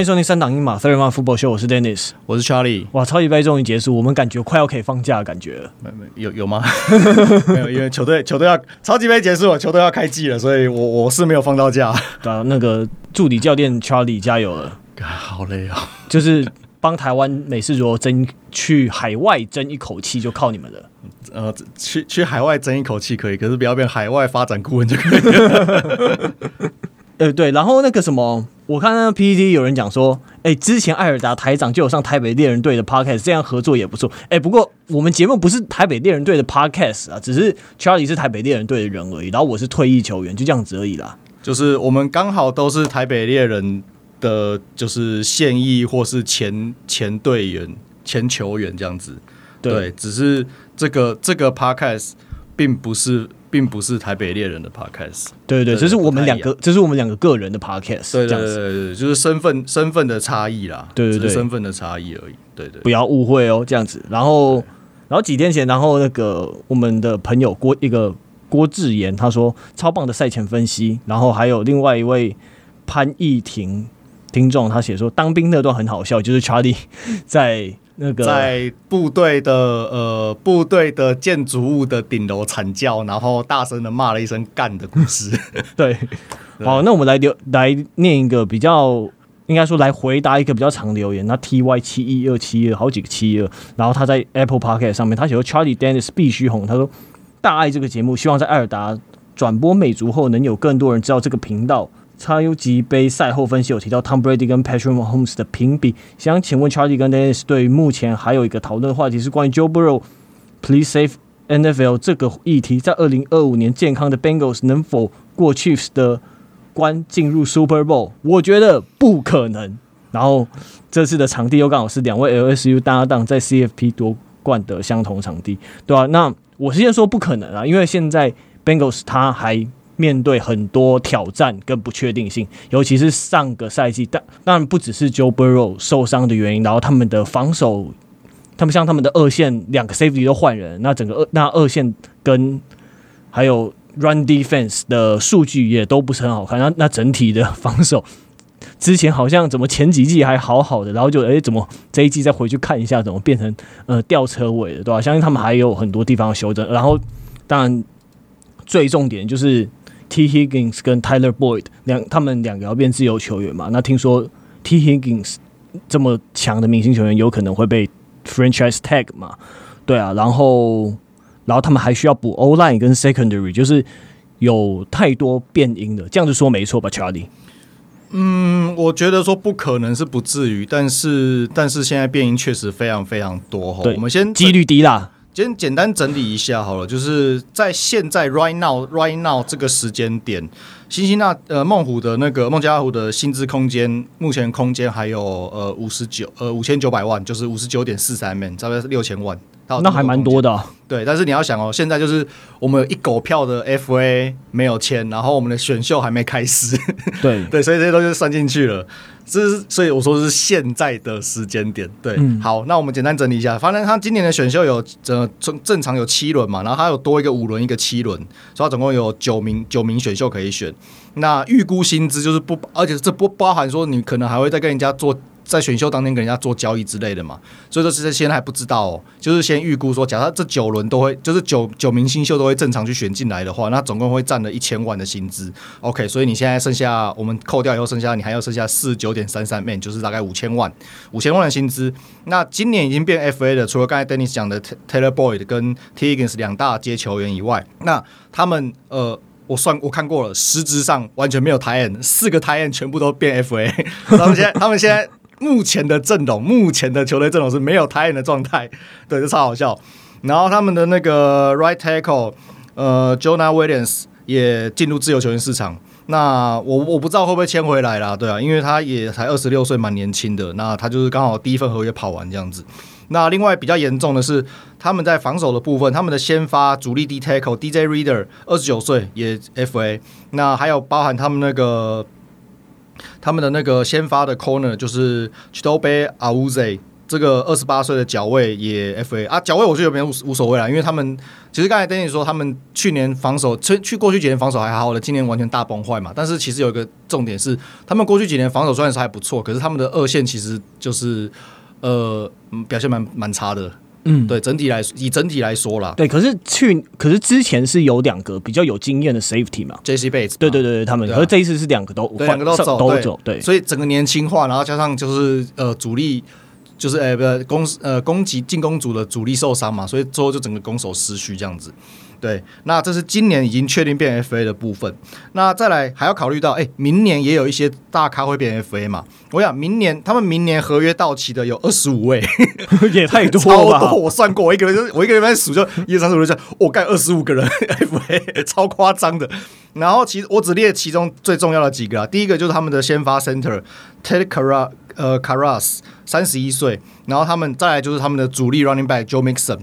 欢迎收听三档英马 Third Round Football Show，我是 Dennis，我是 Charlie。哇，超级杯终于结束，我们感觉快要可以放假的感觉了。没没有有吗？没有，因为球队球队要超级杯结束了，球队要开季了，所以我我是没有放到假。对啊，那个助理教练 Charlie 加油了。好累啊、哦，就是帮台湾美式足球争去海外争一口气，就靠你们了。呃，去去海外争一口气可以，可是不要变海外发展顾问就可以了。呃，对，然后那个什么，我看那个 PPT 有人讲说，哎，之前艾尔达台长就有上台北猎人队的 Podcast，这样合作也不错。哎，不过我们节目不是台北猎人队的 Podcast 啊，只是 Charlie 是台北猎人队的人而已，然后我是退役球员，就这样子而已啦。就是我们刚好都是台北猎人的，就是现役或是前前队员、前球员这样子。对，对，只是这个这个 Podcast 并不是。并不是台北猎人的 podcast，对对，这是我们两个，这是我们两个个人的 podcast，对对对对，就是身份身份的差异啦，对对对，身份的差异而已，对对，不要误会哦，这样子。然后，然后几天前，然后那个我们的朋友郭一个郭志言，他说超棒的赛前分析，然后还有另外一位潘逸婷听众，他写说当兵那段很好笑，就是 Charlie 在。那个在部队的呃部队的建筑物的顶楼惨叫，然后大声的骂了一声“干”的故事。对，好，那我们来留来念一个比较，应该说来回答一个比较长的留言。那 T Y 七一二七二好几个七二，然后他在 Apple Podcast 上面，他写说 Charlie Dennis 必须红。他说大爱这个节目，希望在爱尔达转播美足后，能有更多人知道这个频道。叉 U 级杯赛后分析有提到 Tom Brady 跟 Patrick Mahomes 的评比，想请问 Charlie 跟 Dennis 对于目前还有一个讨论的话题是关于 Joe Burrow Please Save NFL 这个议题，在二零二五年健康的 Bengals 能否过 Chiefs 的关进入 Super Bowl？我觉得不可能。然后这次的场地又刚好是两位 LSU 搭档在 CFP 夺冠的相同场地，对吧、啊？那我是先说不可能啊，因为现在 Bengals 他还。面对很多挑战跟不确定性，尤其是上个赛季，但当然不只是 Joe Burrow 受伤的原因，然后他们的防守，他们像他们的二线两个 Safety 都换人，那整个二那二线跟还有 Run Defense 的数据也都不是很好看，那那整体的防守之前好像怎么前几季还好好的，然后就哎、怎么这一季再回去看一下，怎么变成呃吊车尾的，对吧？相信他们还有很多地方要修正，然后当然最重点就是。T Higgins 跟 Tyler Boyd 两，他们两个要变自由球员嘛？那听说 T Higgins 这么强的明星球员有可能会被 Franchise Tag 嘛？对啊，然后然后他们还需要补 O Line 跟 Secondary，就是有太多变音的。这样子说没错吧，Charlie？嗯，我觉得说不可能是不至于，但是但是现在变音确实非常非常多哈。对，我们先几率低啦。先简单整理一下好了，就是在现在 right now right now 这个时间点，辛辛那呃孟虎的那个孟加拉虎的薪资空间，目前空间还有呃五十九呃五千九百万，就是五十九点四三 million，差不多是六千万。那还蛮多的，对。但是你要想哦，现在就是我们有一狗票的 FA 没有签，然后我们的选秀还没开始，对 对，所以这些东西算进去了。这是所以我说是现在的时间点，对，嗯、好，那我们简单整理一下，反正他今年的选秀有正正常有七轮嘛，然后他有多一个五轮，一个七轮，所以他总共有九名九名选秀可以选。那预估薪资就是不，而且这不包含说你可能还会再跟人家做。在选秀当天跟人家做交易之类的嘛，所以说其实现在还不知道哦，就是先预估说，假设这九轮都会，就是九九名新秀都会正常去选进来的话，那总共会占了一千万的薪资。OK，所以你现在剩下我们扣掉以后剩下，你还要剩下四十九点三三 man，就是大概五千万，五千万的薪资。那今年已经变 FA 的，除了刚才 Denis 讲的 Taylor Boyd 跟 Tiggins 两大接球员以外，那他们呃，我算我看过了，实质上完全没有泰恩四个泰恩全部都变 FA，他们现在他们现在。目前的阵容，目前的球队阵容是没有泰恩的状态，对，就超好笑。然后他们的那个 right tackle，呃，Jonah Williams 也进入自由球员市场。那我我不知道会不会签回来啦，对啊，因为他也才二十六岁，蛮年轻的。那他就是刚好第一份合约跑完这样子。那另外比较严重的是，他们在防守的部分，他们的先发主力 D tackle DJ Reader 二十九岁也 FA。那还有包含他们那个。他们的那个先发的 corner 就是 Chidobe Awuzie 这个二十八岁的脚位也 FA 啊，脚位我觉得有没有无所谓啦，因为他们其实刚才 Danny 说他们去年防守，去去过去几年防守还好的，今年完全大崩坏嘛。但是其实有一个重点是，他们过去几年防守虽然是还不错，可是他们的二线其实就是呃表现蛮蛮差的。嗯，对，整体来以整体来说啦，对，可是去可是之前是有两个比较有经验的 Safety 嘛，J C Bates，对对对他们，可是这一次是两个都两个都走都走，对，所以整个年轻化，然后加上就是呃主力。就是呃，不是攻呃攻击进攻组的主力受伤嘛，所以最后就整个攻守失序这样子。对，那这是今年已经确定变 FA 的部分。那再来还要考虑到，哎，明年也有一些大咖会变 FA 嘛。我想明年他们明年合约到期的有二十五位，也太多了吧？我算过，我一个人就我一个人在数，就一二三四五六七，我干二十五个人 FA，超夸张的。然后其实我只列其中最重要的几个啊，第一个就是他们的先发 Center Ted Karras 呃 Karras 三十一岁，然后他们再来就是他们的主力 Running Back Joe Mixon，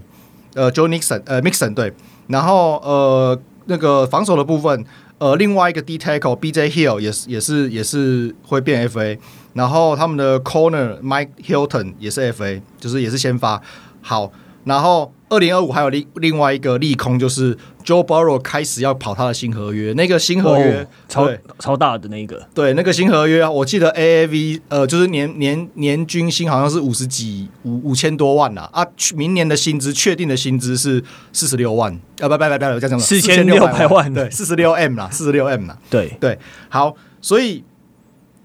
呃 Joe Nixon 呃 Mixon 对，然后呃那个防守的部分，呃另外一个 D Tackle BJ Hill 也是也是也是会变 FA，然后他们的 Corner Mike Hilton 也是 FA，就是也是先发好，然后。二零二五还有另另外一个利空，就是 Joe Burrow 开始要跑他的新合约，那个新合约、哦、超超大的那个，对，那个新合约啊，我记得 AAV 呃，就是年年年均薪好像是五十几五五千多万呐啊，明年的薪资确定的薪资是四十六万。啊，不不不不，这样讲四千六百万，对，四十六 M 啦，四十六 M 啦，对。对，好，所以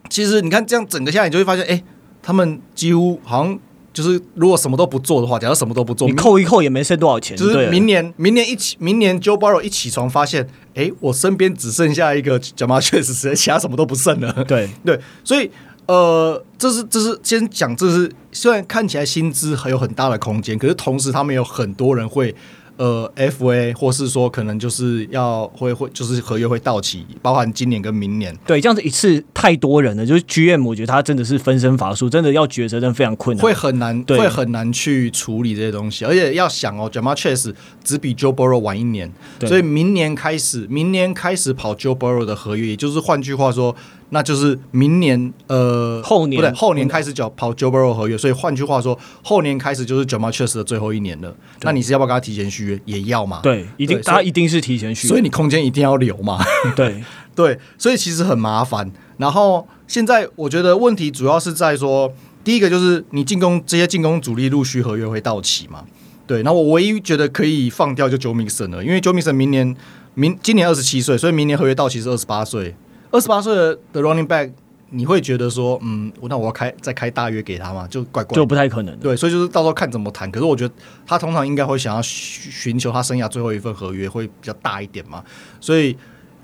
其实你看这样整个下来，你就会发现，哎，他们几乎好像。就是如果什么都不做的话，假如什么都不做，你扣一扣也没剩多少钱。就是明年，明年一起，明年 Joe Borrow 一起床发现，哎、欸，我身边只剩下一个 Ja'Marr Chase，其他什么都不剩了。对 对，所以呃，这是这是先讲，这是虽然看起来薪资还有很大的空间，可是同时他们有很多人会。呃，FA 或是说可能就是要会会就是合约会到期，包含今年跟明年。对，这样子一次太多人了，就是 GM 我觉得他真的是分身乏术，真的要抉择真的非常困难，会很难，会很难去处理这些东西。而且要想哦，Ja'Marr Chase 只比 Joe Burrow 晚一年，所以明年开始，明年开始跑 Joe Burrow 的合约，也就是换句话说。那就是明年，呃，后年不对，后年开始就跑 Joe Burrow 合约，所以换句话说，后年开始就是 Ja'Marr Chase 的最后一年了。那你是要不要跟他提前续约？也要嘛？对，一定，他一定是提前续约，所以你空间一定要留嘛。对对，所以其实很麻烦。然后现在我觉得问题主要是在说，第一个就是你进攻这些进攻主力陆续合约会到期嘛。对，那我唯一觉得可以放掉就 Joe Mixon 了，因为 Joe Mixon 明年明今年二十七岁，所以明年合约到期是二十八岁。二十八岁的 running back，你会觉得说，嗯，那我要开再开大约给他吗？就怪怪，就不太可能。对，所以就是到时候看怎么谈。可是我觉得他通常应该会想要寻求他生涯最后一份合约会比较大一点嘛，所以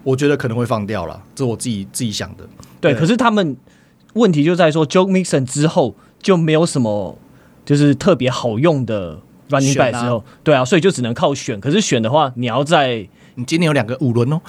我觉得可能会放掉了，这是我自己自己想的。对，对可是他们问题就在说，Joe Mixon 之后就没有什么就是特别好用的 running back 之后，啊对啊，所以就只能靠选。可是选的话，你要在你今年有两个五轮哦，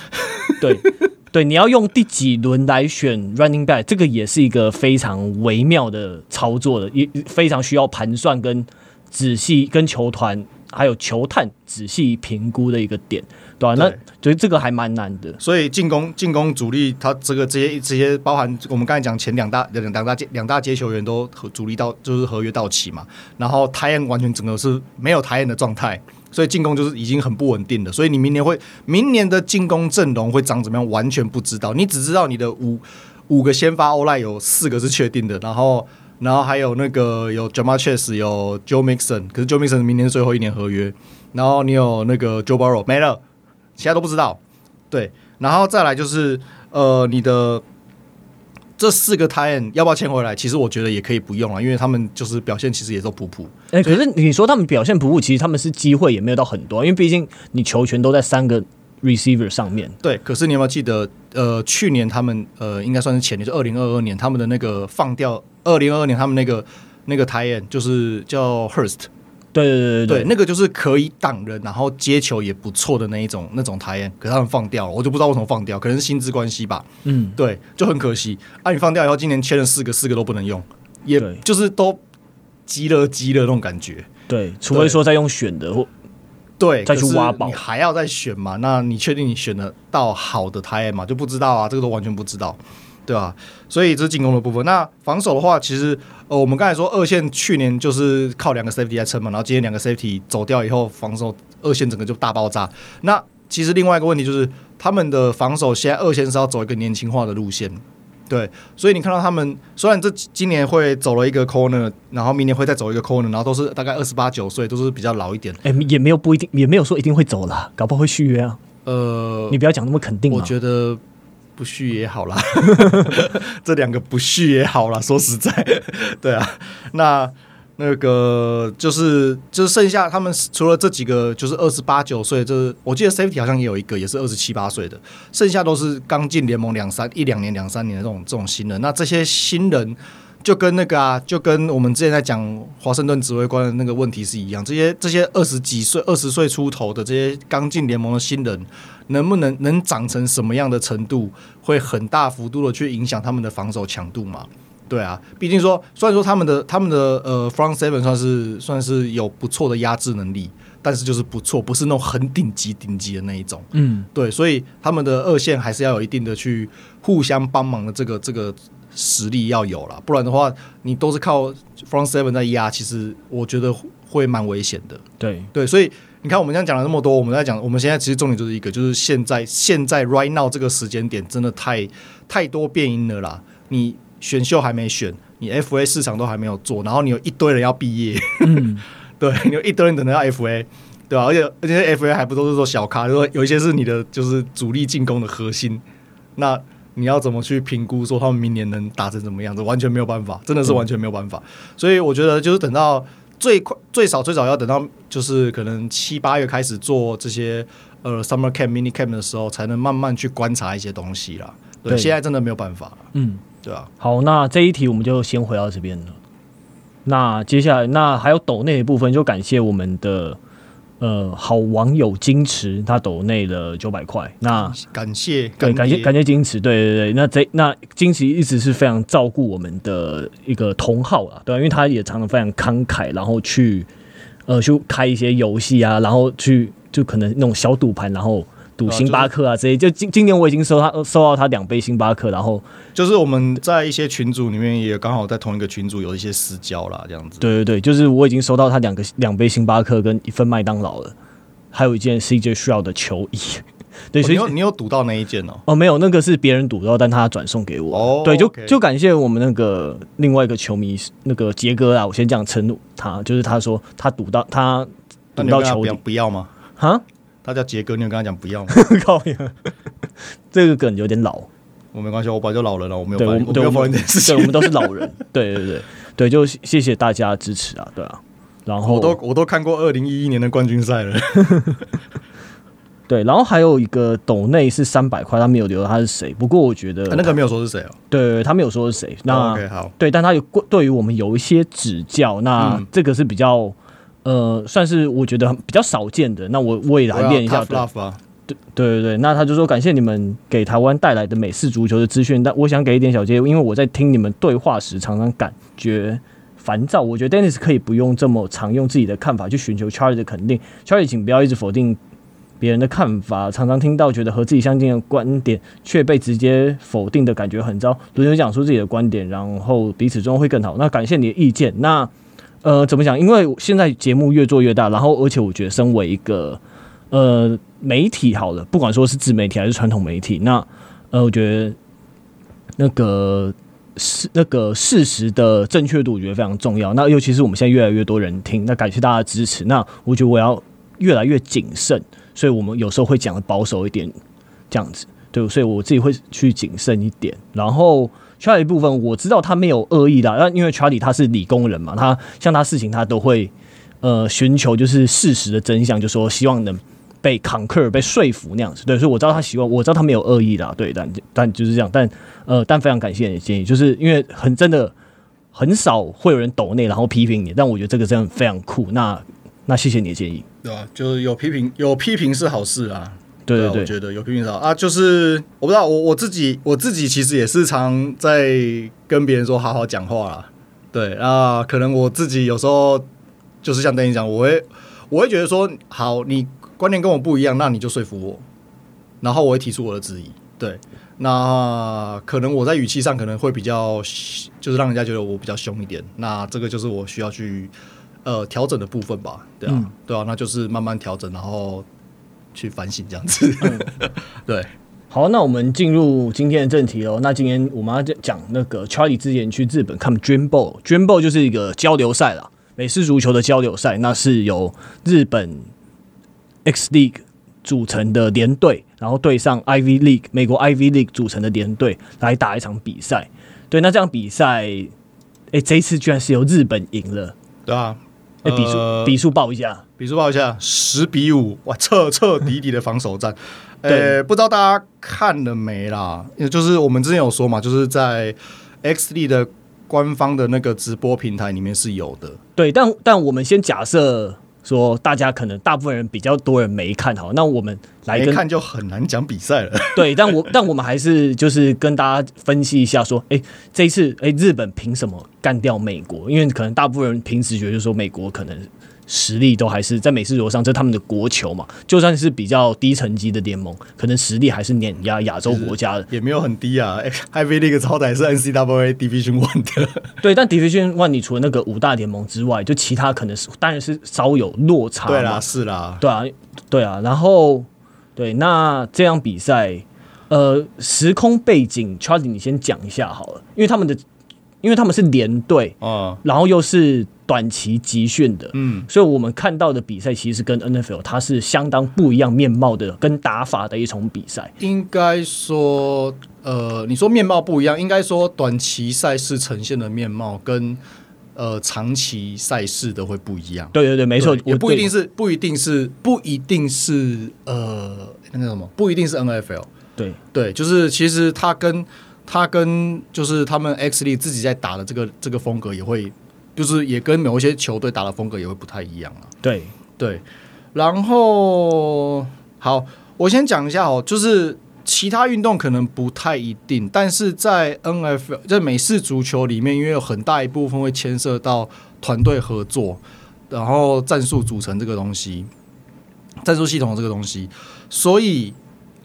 对。对，你要用第几轮来选 running back，这个也是一个非常微妙的操作的，也非常需要盘算跟仔细跟球团还有球探仔细评估的一个点，对吧？对，那所以这个还蛮难的。所以进攻进攻主力，他这个这些这些包含我们刚才讲前两大两两大两大接球员都主力到就是合约到期嘛，然后 tight end 完全整个是没有 tight end 的状态。所以进攻就是已经很不稳定的，所以你明年会明年的进攻阵容会长怎么样，完全不知道。你只知道你的五五个先发 Oly 有四个是确定的，然后然后还有那个有 j a m a Chase 有 Joe Mixon，可是 Joe Mixon 明年最后一年合约，然后你有那个 Joe Burrow 没了，其他都不知道。对，然后再来就是呃你的。这四个 end 要不要签回来？其实我觉得也可以不用了，因为他们就是表现其实也都普普。哎、欸，可是你说他们表现普普，其实他们是机会也没有到很多，因为毕竟你球权都在三个 receiver 上面。对，可是你有没有记得？呃，去年他们呃，应该算是前年，就二零二二年他们的那个放掉，二零二二年他们那个那个 end 就是叫 Hurst。对对对对对，那个就是可以挡人，然后接球也不错的那一种那种台宴，可是他们放掉了，我就不知道为什么放掉，可能是薪资关系吧。嗯，对，就很可惜。啊，你放掉以后，今年签了四个，四个都不能用，也就是都积了积了那种感觉。对，除非说再用选的或对再去挖宝，你还要再选嘛？那你确定你选得到好的台宴吗？就不知道啊，这个都完全不知道。对吧、啊？所以这是进攻的部分。那防守的话，其实呃，我们刚才说二线去年就是靠两个 safety 在撑嘛，然后今天两个 safety 走掉以后，防守二线整个就大爆炸。那其实另外一个问题就是，他们的防守现在二线是要走一个年轻化的路线。对，所以你看到他们虽然这今年会走了一个 corner，然后明年会再走一个 corner，然后都是大概二十八九岁，都是比较老一点。哎，也没有不一定，也没有说一定会走了，搞不好会续约啊。呃，你不要讲那么肯定。我觉得不续也好啦，这两个不续也好啦。说实在，对啊，那。那个就是就是剩下他们除了这几个就是二十八九岁，就是我记得 safety 好像也有一个也是二十七八岁的，剩下都是刚进联盟两三一两年两三年的这种这种新人。那这些新人就跟那个啊，就跟我们之前在讲华盛顿指挥官的那个问题是一样，这些这些二十几岁二十岁出头的这些刚进联盟的新人，能不能能长成什么样的程度，会很大幅度的去影响他们的防守强度嘛？对啊，毕竟说，虽然说他们的他们的呃 front seven 算是算是有不错的压制能力，但是就是不错，不是那种很顶级顶级的那一种。嗯，对，所以他们的二线还是要有一定的去互相帮忙的这个这个实力要有了，不然的话，你都是靠 front seven 在压，其实我觉得会蛮危险的。对对，所以你看我们这样讲了那么多，我们在讲我们现在其实重点就是一个，就是现在现在 right now 这个时间点真的太太多变因了啦，你。选秀还没选，你 FA 市场都还没有做，然后你有一堆人要毕业，嗯、对，你有一堆人等着要 FA，对吧？而且而且 FA 还不都是说小咖，就说有一些是你的就是主力进攻的核心，那你要怎么去评估说他们明年能打成怎么样子？完全没有办法，真的是完全没有办法。嗯、所以我觉得就是等到最快最少最少要等到就是可能七八月开始做这些呃 Summer Camp Mini Camp 的时候，才能慢慢去观察一些东西啦。对，对现在真的没有办法。嗯。对啊，好，那这一题我们就先回到这边了。那接下来，那还有抖内的部分，就感谢我们的呃好网友金池，他抖内了九百块。那感谢，对，感谢感谢金池，对对对。那这那金池一直是非常照顾我们的一个同好啊，对，因为他也常常非常慷慨，然后去呃去开一些游戏啊，然后去就可能那种小赌盘，然后。赌星巴克啊，这些就今今年我已经收他收到他两杯星巴克，然后就是我们在一些群组里面也刚好在同一个群组有一些私交啦，这样子。对对对，就是我已经收到他两个两杯星巴克跟一份麦当劳了，还有一件 CJ 需要的球衣。对，所以、哦、你有赌到那一件哦？哦，没有，那个是别人赌到，但他转送给我。哦，对，就就感谢我们那个另外一个球迷那个杰哥啊，我先这样称呼他，就是他说他赌到他赌到球衣不要吗？哈？他叫杰哥，你有跟他讲不要吗？靠这个梗有点老，我没关系，我本来就老人了，我没有，我没有否认这件事情。对，我们都是老人，对对对对，就谢谢大家的支持啊，对啊。然后我都我都看过二零一一年的冠军赛了，对。然后还有一个斗内是三百块，他没有留他是谁，不过我觉得那个没有说是谁哦，对，他没有说是谁。那 OK 好，对，但他有对于我们有一些指教，那这个是比较。呃，算是我觉得比较少见的。那我我也来练一下。对对对对，那他就说感谢你们给台湾带来的美式足球的资讯，但我想给一点小建议，因为我在听你们对话时常常感觉烦躁。我觉得 Dennis 可以不用这么常用自己的看法去寻求 Charlie 的肯定。Charlie，请不要一直否定别人的看法，常常听到觉得和自己相近的观点却被直接否定的感觉很糟。轮流讲出自己的观点，然后彼此中会更好。那感谢你的意见。那。呃，怎么讲？因为现在节目越做越大，然后而且我觉得，身为一个呃媒体，好了，不管说是自媒体还是传统媒体，那呃，我觉得那个是那个事实的正确度，我觉得非常重要。那尤其是我们现在越来越多人听，那感谢大家的支持。那我觉得我要越来越谨慎，所以我们有时候会讲的保守一点，这样子，对，所以我自己会去谨慎一点，然后。Charlie 部分我知道他没有恶意的，那因为 Charlie 他是理工人嘛，他像他事情他都会呃寻求就是事实的真相，就说希望能被 conquer 被说服那样子，对，所以我知道他希望，我知道他没有恶意的，对，但但就是这样，但呃但非常感谢你的建议，就是因为很真的很少会有人抖内然后批评你，但我觉得这个真的非常酷，那那谢谢你的建议，对吧、啊？就是有批评有批评是好事啊。对，对，对，对，我觉得有批评少啊，就是我不知道，我我自己我自己其实也是常在跟别人说好好讲话啦。对啊，可能我自己有时候就是像等你讲，我会我会觉得说，好，你观念跟我不一样，那你就说服我，然后我会提出我的质疑。对，那可能我在语气上可能会比较，就是让人家觉得我比较凶一点。那这个就是我需要去呃调整的部分吧，对啊，嗯、对啊，那就是慢慢调整，然后去反省这样子。嗯、对，好，那我们进入今天的正题哦。那今天我们要讲那个 Charlie 之前去日本看 Dream Ball，Dream Ball 就是一个交流赛啦，美式足球的交流赛，那是由日本 X League 组成的联队。然后对上 Ivy League 美国 Ivy League 组成的联队来打一场比赛，对，那这场比赛，哎，这一次居然是由日本赢了，对啊，哎，比数、呃、比数报一下，比数报一下，十比五，哇，彻彻底底的防守战，呃，不知道大家看了没啦？也就是我们之前有说嘛，就是在 X League 的官方的那个直播平台里面是有的，对，但但我们先假设。说大家可能大部分人比较多人没看好，那我们来看就很难讲比赛了。对，但我但我们还是就是跟大家分析一下，说，哎，这一次，哎，日本凭什么干掉美国？因为可能大部分人平时觉得说美国可能。实力都还是在美式足球上，这是他们的国球嘛。就算是比较低层级的联盟，可能实力还是碾压亚洲国家的，也没有很低啊。Ivy League 好歹是 NCAA Division One 的，对。但 Division One 你除了那个五大联盟之外，就其他可能是当然是稍有落差。对啦，是啦，对啊，对啊。然后对，那这样比赛，呃，时空背景，Charlie 你先讲一下好了，因为他们的，因为他们是连队啊，然后又是。短期集训的，嗯，所以我们看到的比赛其实跟 NFL 它是相当不一样面貌的，跟打法的一种比赛。应该说，呃，你说面貌不一样，应该说短期赛事呈现的面貌跟呃长期赛事的会不一样。对对对，没错，也不一定是，不一定是，不一定是，呃，那个什么，不一定是 NFL。对对，就是其实它跟他跟就是他们 X League 自己在打的这个这个风格也会。就是也跟某一些球队打的风格也会不太一样啊。对对，然后好，我先讲一下哦，就是其他运动可能不太一定，但是在 NFL 在美式足球里面，因为有很大一部分会牵涉到团队合作，然后战术组成这个东西，战术系统这个东西，所以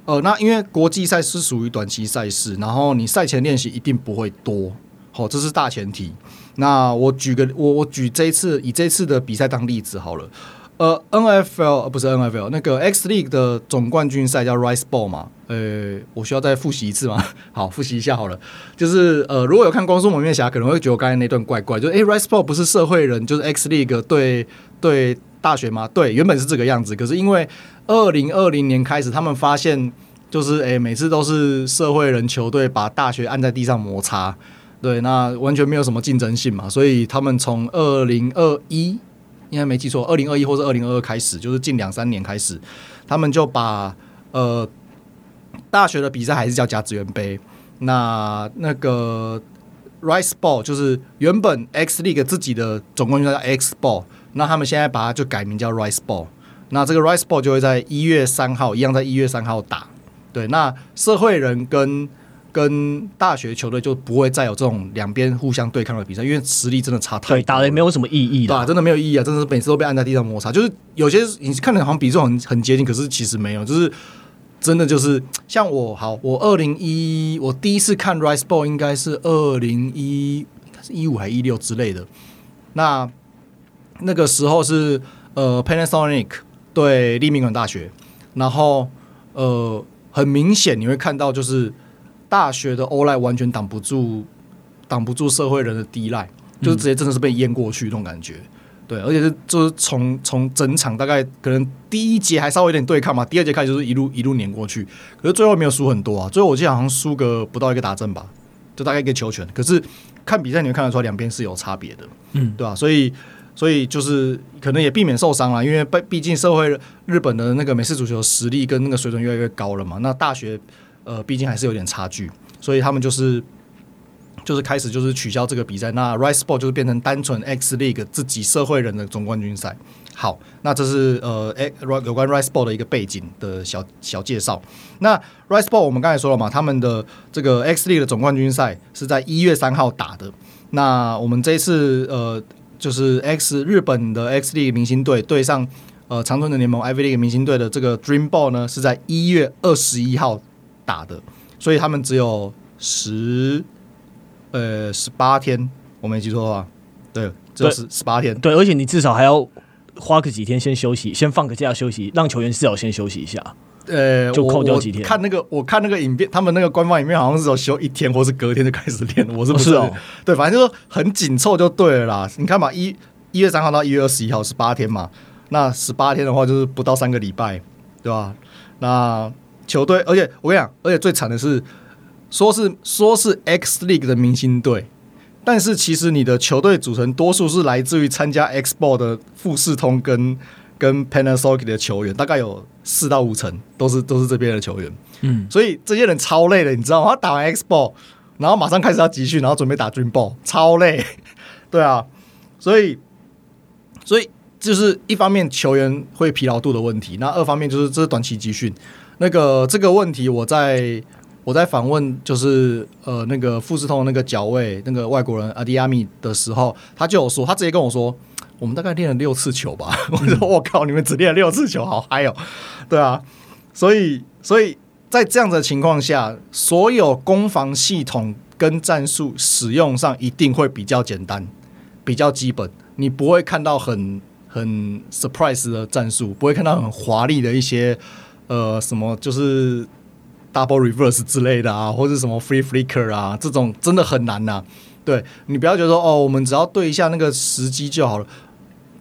呃，那因为国际赛是属于短期赛事，然后你赛前练习一定不会多，好，这是大前提。那我举个我我举这一次以这次的比赛当例子好了，呃，NFL 呃不是 NFL 那个 X League 的总冠军赛叫 Rice Bowl 嘛，呃，我需要再复习一次吗？好，复习一下好了，就是呃，如果有看光速蒙面侠，可能会觉得我刚才那段怪怪，就是诶、Rice Bowl 不是社会人，就是 X League 对对大学吗？对，原本是这个样子，可是因为二零二零年开始，他们发现就是诶、每次都是社会人球队把大学按在地上摩擦。对，那完全没有什么竞争性嘛，所以他们从二零二一应该没记错，二零二一或者二零二二开始，就是近两三年开始，他们就把呃大学的比赛还是叫甲子园杯，那那个 Rice Ball 就是原本 X League 自己的总冠军叫 X Ball，那他们现在把它就改名叫 Rice Ball 那这个 Rice Ball 就会在一月三号一样在一月三号打，对，那社会人跟跟大学球队就不会再有这种两边互相对抗的比赛，因为实力真的差太多，对，打的也没有什么意义的，对，真的没有意义啊！真的是每次都被按在地上摩擦，就是有些你看的好像比数很很接近，可是其实没有，就是真的就是像我好，我二零一我第一次看 Rice Bowl 应该是二零一，是一五还一六之类的，那那个时候是呃 Panasonic 对立命馆大学，然后呃很明显你会看到就是。大学的欧赖完全挡不住，挡不住社会人的低赖，就是直接真的是被淹过去那种感觉。对，而且是就是从从整场大概可能第一节还稍微有点对抗嘛，第二节开始就是一路一路碾过去，可是最后没有输很多啊，最后我记得好像输个不到一个打阵吧，就大概一个球权。可是看比赛你会看得出来两边是有差别的，嗯，对吧、啊？所以所以就是可能也避免受伤了，因为毕毕竟社会日本的那个美式足球实力跟那个水准越来越高了嘛，那大学。呃，毕竟还是有点差距，所以他们就是就是开始就是取消这个比赛。那 Rice Bowl 就是变成单纯 X League 自己社会人的总冠军赛。好，那这是呃，有关 Rice Bowl 的一个背景的小小介绍。那 Rice Bowl 我们刚才说了嘛，他们的这个 X League 的总冠军赛是在一月三号打的。那我们这一次呃，就是 X 日本的 X League 明星队对上呃长春的联盟 Ivy League 明星队的这个 Dream Ball 呢，是在一月二十一号。打的，所以他们只有十呃十八天，我没记错的话，对，只有十十八天，对，而且你至少还要花个几天先休息，先放个假休息，让球员至少先休息一下。呃，就扣掉几天。看那个，我看那个影片，他们那个官方影片好像是有休一天，或是隔天就开始练。我是不是？哦，对，反正就是很紧凑就对了啦。你看嘛，一一月三号到一月二十一号，十八天嘛。那十八天的话，就是不到三个礼拜，对吧？那球队，而且我跟你讲，而且最惨的是，说是说是 X League 的明星队，但是其实你的球队组成多数是来自于参加 X Ball 的富士通跟跟 Panasonic 的球员，大概有四到五成都是都是这边的球员。嗯，所以这些人超累的，你知道吗？他打完 X Ball，然后马上开始要集训，然后准备打 Dream Ball，超累。对啊，所以所以。就是一方面球员会疲劳度的问题，那二方面就是这是短期集训。那个这个问题，我在我在访问就是呃那个富士通那个角位那个外国人阿迪亚米的时候，他就有说，他直接跟我说，我们大概练了六次球吧。我说我靠，你们只练了六次球，好嗨哦！对啊，所以所以在这样的情况下，所有攻防系统跟战术使用上一定会比较简单，比较基本，你不会看到很。很 surprise 的战术，不会看到很华丽的一些呃什么，就是 double reverse 之类的啊，或者什么 free flicker 啊，这种真的很难呐、对，你不要觉得说哦，我们只要对一下那个时机就好了，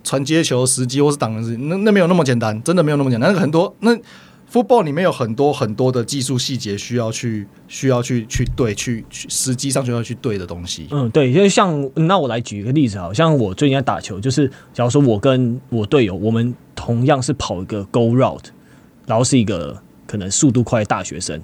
传接球时机或是挡人时机，那那没有那么简单，真的没有那么简单。那很多那。Football 里面有很多很多的技术细节需要去需要去去对去去实际上需要去对的东西。嗯，对，因为像那我来举一个例子，好像我最近在打球，就是假如说我跟我队友，我们同样是跑一个 Go Route，然后是一个可能速度快的大学生，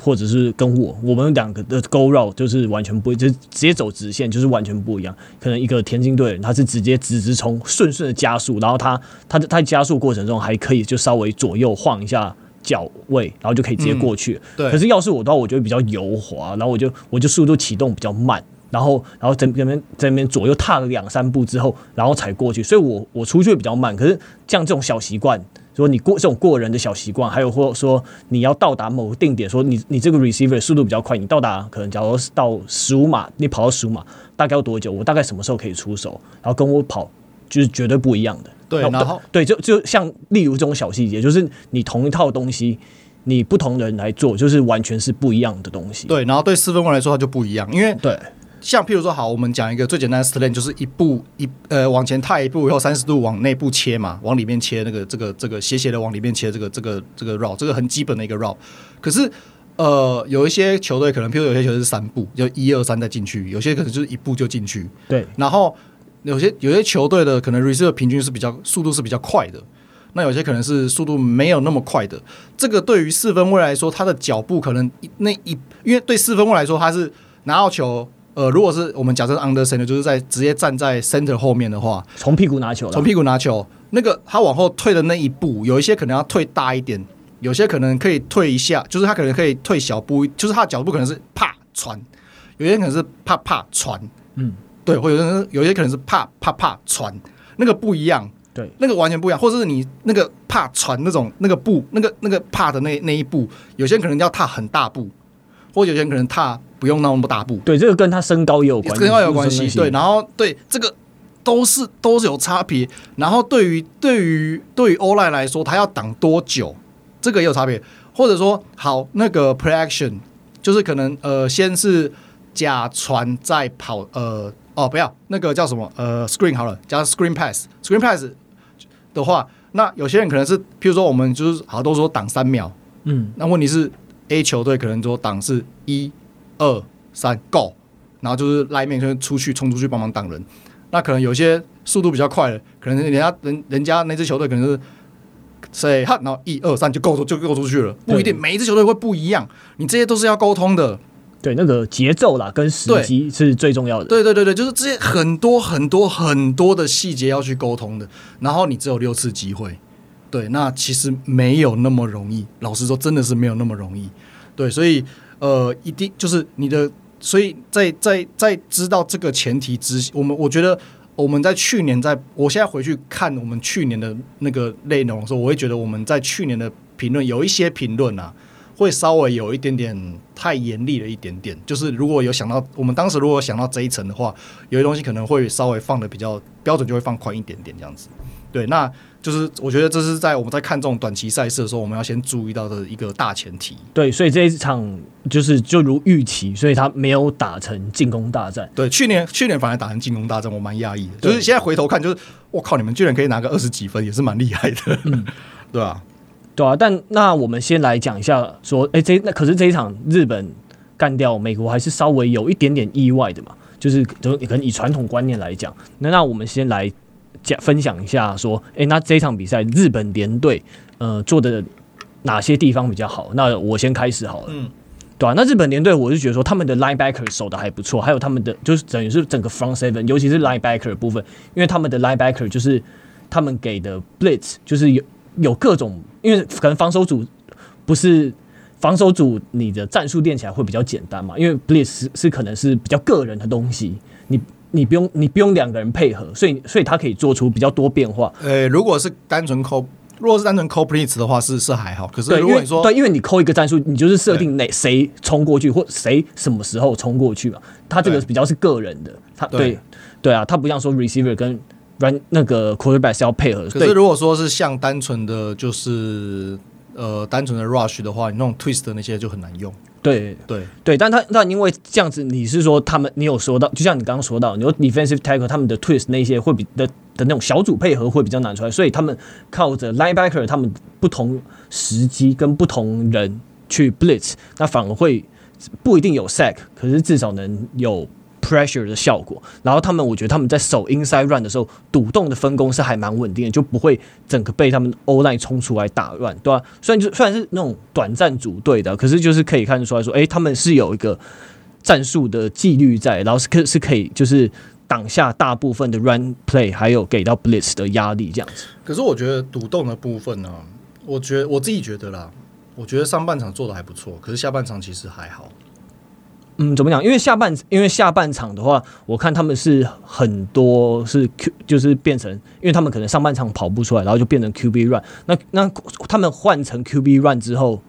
或者是跟我我们两个的 Go Route 就是完全不就是直接走直线，就是完全不一样。可能一个田径队他是直接直直冲，顺顺的加速，然后他他他在加速过程中还可以就稍微左右晃一下。脚位，然后就可以直接过去。嗯、对。可是要是我的话，我觉得比较油滑，然后我就我就速度启动比较慢，然后然后在那边在那边左右踏了两三步之后，然后才过去。所以我我出去比较慢。可是像这种小习惯，说你过这种过人的小习惯，还有或者说你要到达某个定点，说你你这个 receiver 速度比较快，你到达可能假如到十五码，你跑到十五码大概要多久？我大概什么时候可以出手？然后跟我跑就是绝对不一样的。对，然后对，就就像例如这种小细节，就是你同一套东西，你不同的人来做，就是完全是不一样的东西。对，然后对四分卫来说，它就不一样，因为对，像譬如说，好，我们讲一个最简单的 slant，就是一步一呃往前踏一步，以后三十度往内部切嘛，往里面切那个这个这个斜斜的往里面切这个这个这个 route，这个很基本的一个 route。可是呃，有一些球队可能，譬如有些球队是三步，就一二三再进去，有些可能就是一步就进去。对，然后。有些有些球队的可能 receiver 平均是比较速度是比较快的，那有些可能是速度没有那么快的。这个对于四分卫来说，他的脚步可能那一，因为对四分卫来说，他是拿到球，呃，如果是我们假设 under center，就是在直接站在 center 后面的话，从屁股拿球，从屁股拿球，那个他往后退的那一步，有一些可能要退大一点，有些可能可以退一下，就是他可能可以退小步，就是他的脚步可能是啪传，有些可能是啪啪传，嗯。对，或者有些可能是怕怕怕传，那个不一样，对，那个完全不一样，或者是你那个怕传那种那个步，那个那个怕的那那一步，有些人可能要踏很大步，或者有些人可能踏不用那么大步。对，这个跟他身高也有关系，身高有关系。对，然后对这个都是都是有差别。然后对于对于对于 O-line 来说，他要挡多久，这个也有差别。或者说，好，那个 play action 就是可能呃，先是假传再跑呃。哦，不要那个叫什么呃，screen 好了，加 screen pass，screen pass 的话，那有些人可能是，譬如说我们就是好都说挡三秒，嗯，那问题是 A 球队可能说挡是一二三 go，然后就是拉面就出去冲出去帮忙挡人，那可能有些速度比较快的，可能人家人人家那支球队可能是 say 哈，然后一二三就够出就 go 出去了，不一定每一支球队会不一样，你这些都是要沟通的。对，那个节奏啦，跟时机是最重要的。对对对对，就是这些很多很多很多的细节要去沟通的。然后你只有六次机会，对，那其实没有那么容易。老实说，真的是没有那么容易。对，所以呃，一定就是你的。所以在在在知道这个前提之，我们我觉得我们在去年在，我现在回去看我们去年的那个内容的时候，我会觉得我们在去年的评论有一些评论啊，会稍微有一点点太严厉了一点点。就是如果有想到我们当时如果想到这一层的话，有些东西可能会稍微放的比较标准，就会放宽一点点这样子。对，那就是我觉得这是在我们在看这种短期赛事的时候，我们要先注意到的一个大前提。对，所以这一场就是就如预期，所以他没有打成进攻大战。对，去年去年反而打成进攻大战，我蛮讶异的。就是现在回头看，就是我靠，你们居然可以拿个二十几分，也是蛮厉害的。嗯，对啊。对啊，但那我们先来讲一下，说，哎，这那可是这一场日本干掉美国，还是稍微有一点点意外的嘛？就是就可能以传统观念来讲，那那我们先来讲分享一下，说，哎，那这一场比赛日本联队呃做的哪些地方比较好？那我先开始好了，嗯，对啊，那日本联队，我是觉得说他们的 linebacker 守的还不错，还有他们的就是等于是整个 front seven，尤其是 linebacker 的部分，因为他们的 linebacker 就是他们给的 blitz 就是有。有各种，因为可能防守组不是防守组，你的战术练起来会比较简单嘛。因为 blitz 是，是可能是比较个人的东西，你你不用你不用两个人配合，所以所以它可以做出比较多变化。呃，如果是单纯 call，如果是单纯 call blitz 的话，是是还好。可是如果你说对，因为你 call 一个战术，你就是设定哪谁冲过去或谁什么时候冲过去嘛。他这个比较是个人的，他对对，对啊，他不像说 receiver 跟 run。那个 quarterback 是要配合，可是如果说是像单纯的就是呃单纯的 rush 的话，你那种 twist 的那些就很难用。对对对，但他那因为这样子，你是说他们你有说到，就像你刚刚说到，你说 defensive tackle 他们的 twist 那些会比的的那种小组配合会比较难出来，所以他们靠着 linebacker 他们不同时机跟不同人去 blitz，那反而会不一定有 sack，可是至少能有。Pressure 的效果，然后他们，我觉得他们在守 inside run 的时候，独动的分工是还蛮稳定的，就不会整个被他们 O line 冲出来打乱，对吧、虽然就虽然是那种短暂组队的，可是就是可以看得出来说，哎，他们是有一个战术的纪律在，然后是可是可以就是挡下大部分的 run play，还有给到 blitz 的压力这样子。可是我觉得独动的部分呢、我觉得我自己觉得啦，我觉得上半场做的还不错，可是下半场其实还好。嗯，怎么讲？因为下半因为下半场的话，我看他们是很多是 Q，就是变成，因为他们可能上半场跑不出来，然后就变成 QB run 那。那他们换成 QB run 之后，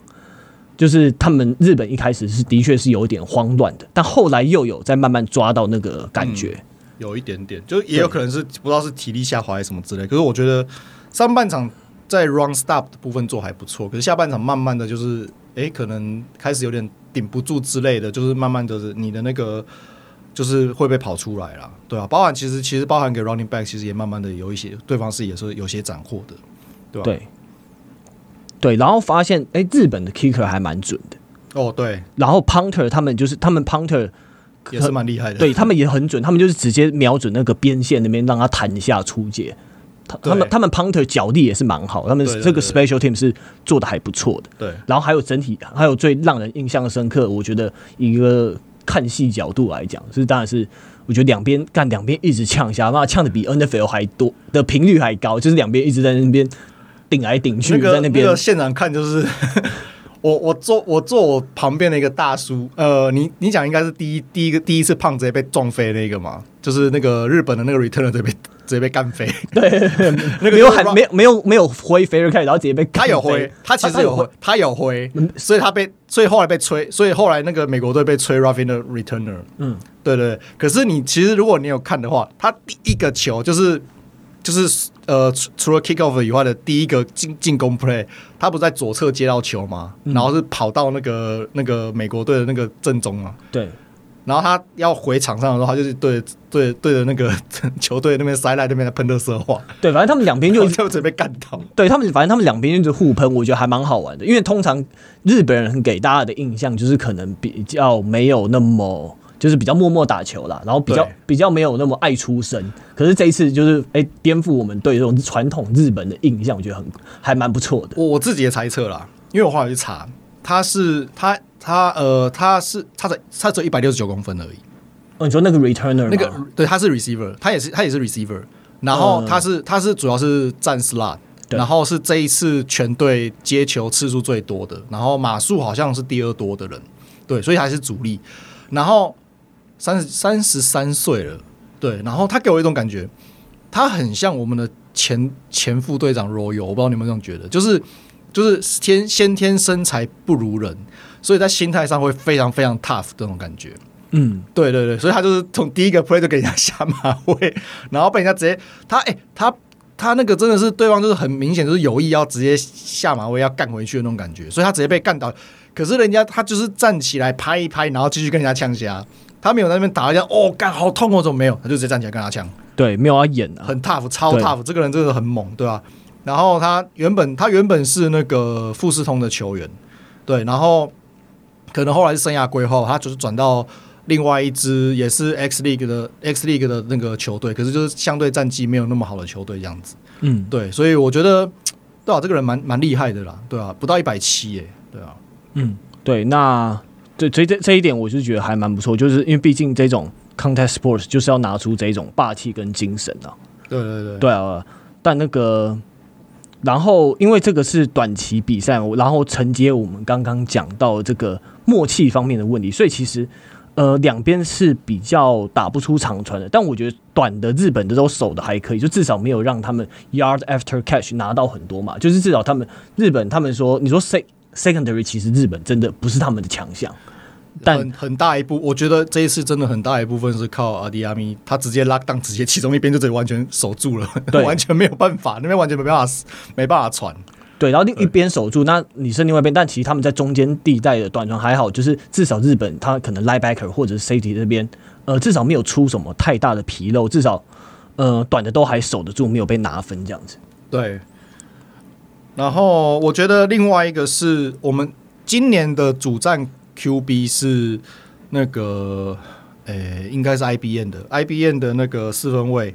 就是他们日本一开始是的确是有点慌乱的，但后来又有在慢慢抓到那个感觉，有一点点，就也有可能是不知道是体力下滑还是什么之类。可是我觉得上半场在 run stop 的部分做还不错，可是下半场慢慢的就是，哎，可能开始有点。顶不住之类的，就是慢慢的，你的那个就是会被跑出来了，对啊，包含其实其实包含给 running back，其实也慢慢的有一些对方是也是有些斩获的，对吧？对，对，然后发现哎，日本的 kicker 还蛮准的哦，对，然后 punter 他们就是他们 punter 也是蛮厉害的，对他们也很准，他们就是直接瞄准那个边线那边让他弹一下出界。他他们他们 punter 脚力也是蛮好，他们这个 special team 是做的还不错的。对，然后还有整体，还有最让人印象深刻，我觉得一个看戏角度来讲，是当然是我觉得两边干两边一直呛下，那呛的比 NFL 还多的频率还高，就是两边一直在那边顶来顶去，在那边、那个、现场看就是。我我坐我坐我旁边的一个大叔，呃，你你讲应该是第一第一个第一次胖直接被撞飞那个嘛，就是那个日本的那个 returner 直接被直接被干飞，对，那个没有还没有没有没有挥飞开，然后直接被他有挥，他其实有挥，他有挥，所以他被所以后来被吹，所以后来那个美国队被吹 Ruffin 的 returner，嗯，对对，可是你其实如果你有看的话，他第一个球就是。就是呃，除除了 kick off 以外的第一个进进攻 play，他不是在左侧接到球吗？嗯、然后是跑到那个那个美国队的那个正中啊。对。然后他要回场上的时候，他就是对对对着那个 球队那边塞来那边的喷垃圾话。对，反正他们两边就 就准备干到。对他们，反正他们两边一直互喷，我觉得还蛮好玩的。因为通常日本人给大家的印象就是可能比较没有那么。就是比较默默打球啦，然后比较比较没有那么爱出声。可是这一次就是哎，颠覆我们对这种传统日本的印象，我觉得很还蛮不错的。我我自己的猜测啦，因为我后来去查，他是他他呃他是他才他只有一百六十九公分而已。哦，你说那个 returner 那个对，他是 receiver，他也是他也是 receiver，然后他是他是主要是站 slot，然后是这一次全队接球次数最多的，然后码数好像是第二多的人，对，所以还是主力，然后。三十三十三岁了，对，然后他给我一种感觉，他很像我们的前前副队长 Royal，我不知道你们有没有这种觉得，就是就是天先天身材不如人，所以在心态上会非常非常 tough 这种感觉。嗯，对对对，所以他就是从第一个 play 就给人家下马威，然后被人家直接他哎、欸、他他那个真的是对方就是很明显就是有意要直接下马威要干回去的那种感觉，所以他直接被干倒。可是人家他就是站起来拍一拍，然后继续跟人家呛虾，他没有在那边打一下哦干好痛哦，怎么没有？他就直接站起来跟他呛。对，没有要演的，很 tough，超 tough，这个人真的很猛，对吧、啊？然后他原本他原本是那个富士通的球员，对，然后可能后来是生涯规划，他就是转到。另外一支也是 X League 的 X League 的那个球队，可是就是相对战绩没有那么好的球队这样子。嗯，对，所以我觉得，对啊，这个人蛮蛮厉害的啦，对啊，不到一百七耶，对啊，嗯，对，那对，所以这这一点我就觉得还蛮不错，就是因为毕竟这种 contest Sports 就是要拿出这种霸气跟精神啊。对对对，对啊，但那个，然后因为这个是短期比赛，然后承接我们刚刚讲到这个默契方面的问题，所以其实。呃，两边是比较打不出长传的，但我觉得短的日本的都守的还可以，就至少没有让他们 yard after catch 拿到很多嘛，就是至少他们日本他们说，你说 sec secondary 其实日本真的不是他们的强项，但很很大一部，我觉得这一次真的很大一部分是靠阿迪亚米，他直接 lock down，直接其中一边就直接完全守住了，对，完全没有办法，那边完全没办法没办法传。对，然后另一边守住，那你是另外一边，但其实他们在中间地带的短传还好，就是至少日本他可能 linebacker 或者是 safety 这边，呃，至少没有出什么太大的纰漏，至少呃短的都还守得住，没有被拿分这样子。对。然后我觉得另外一个是我们今年的主战 QB 是那个，诶，应该是 IBM 的。IBM 的那个四分卫，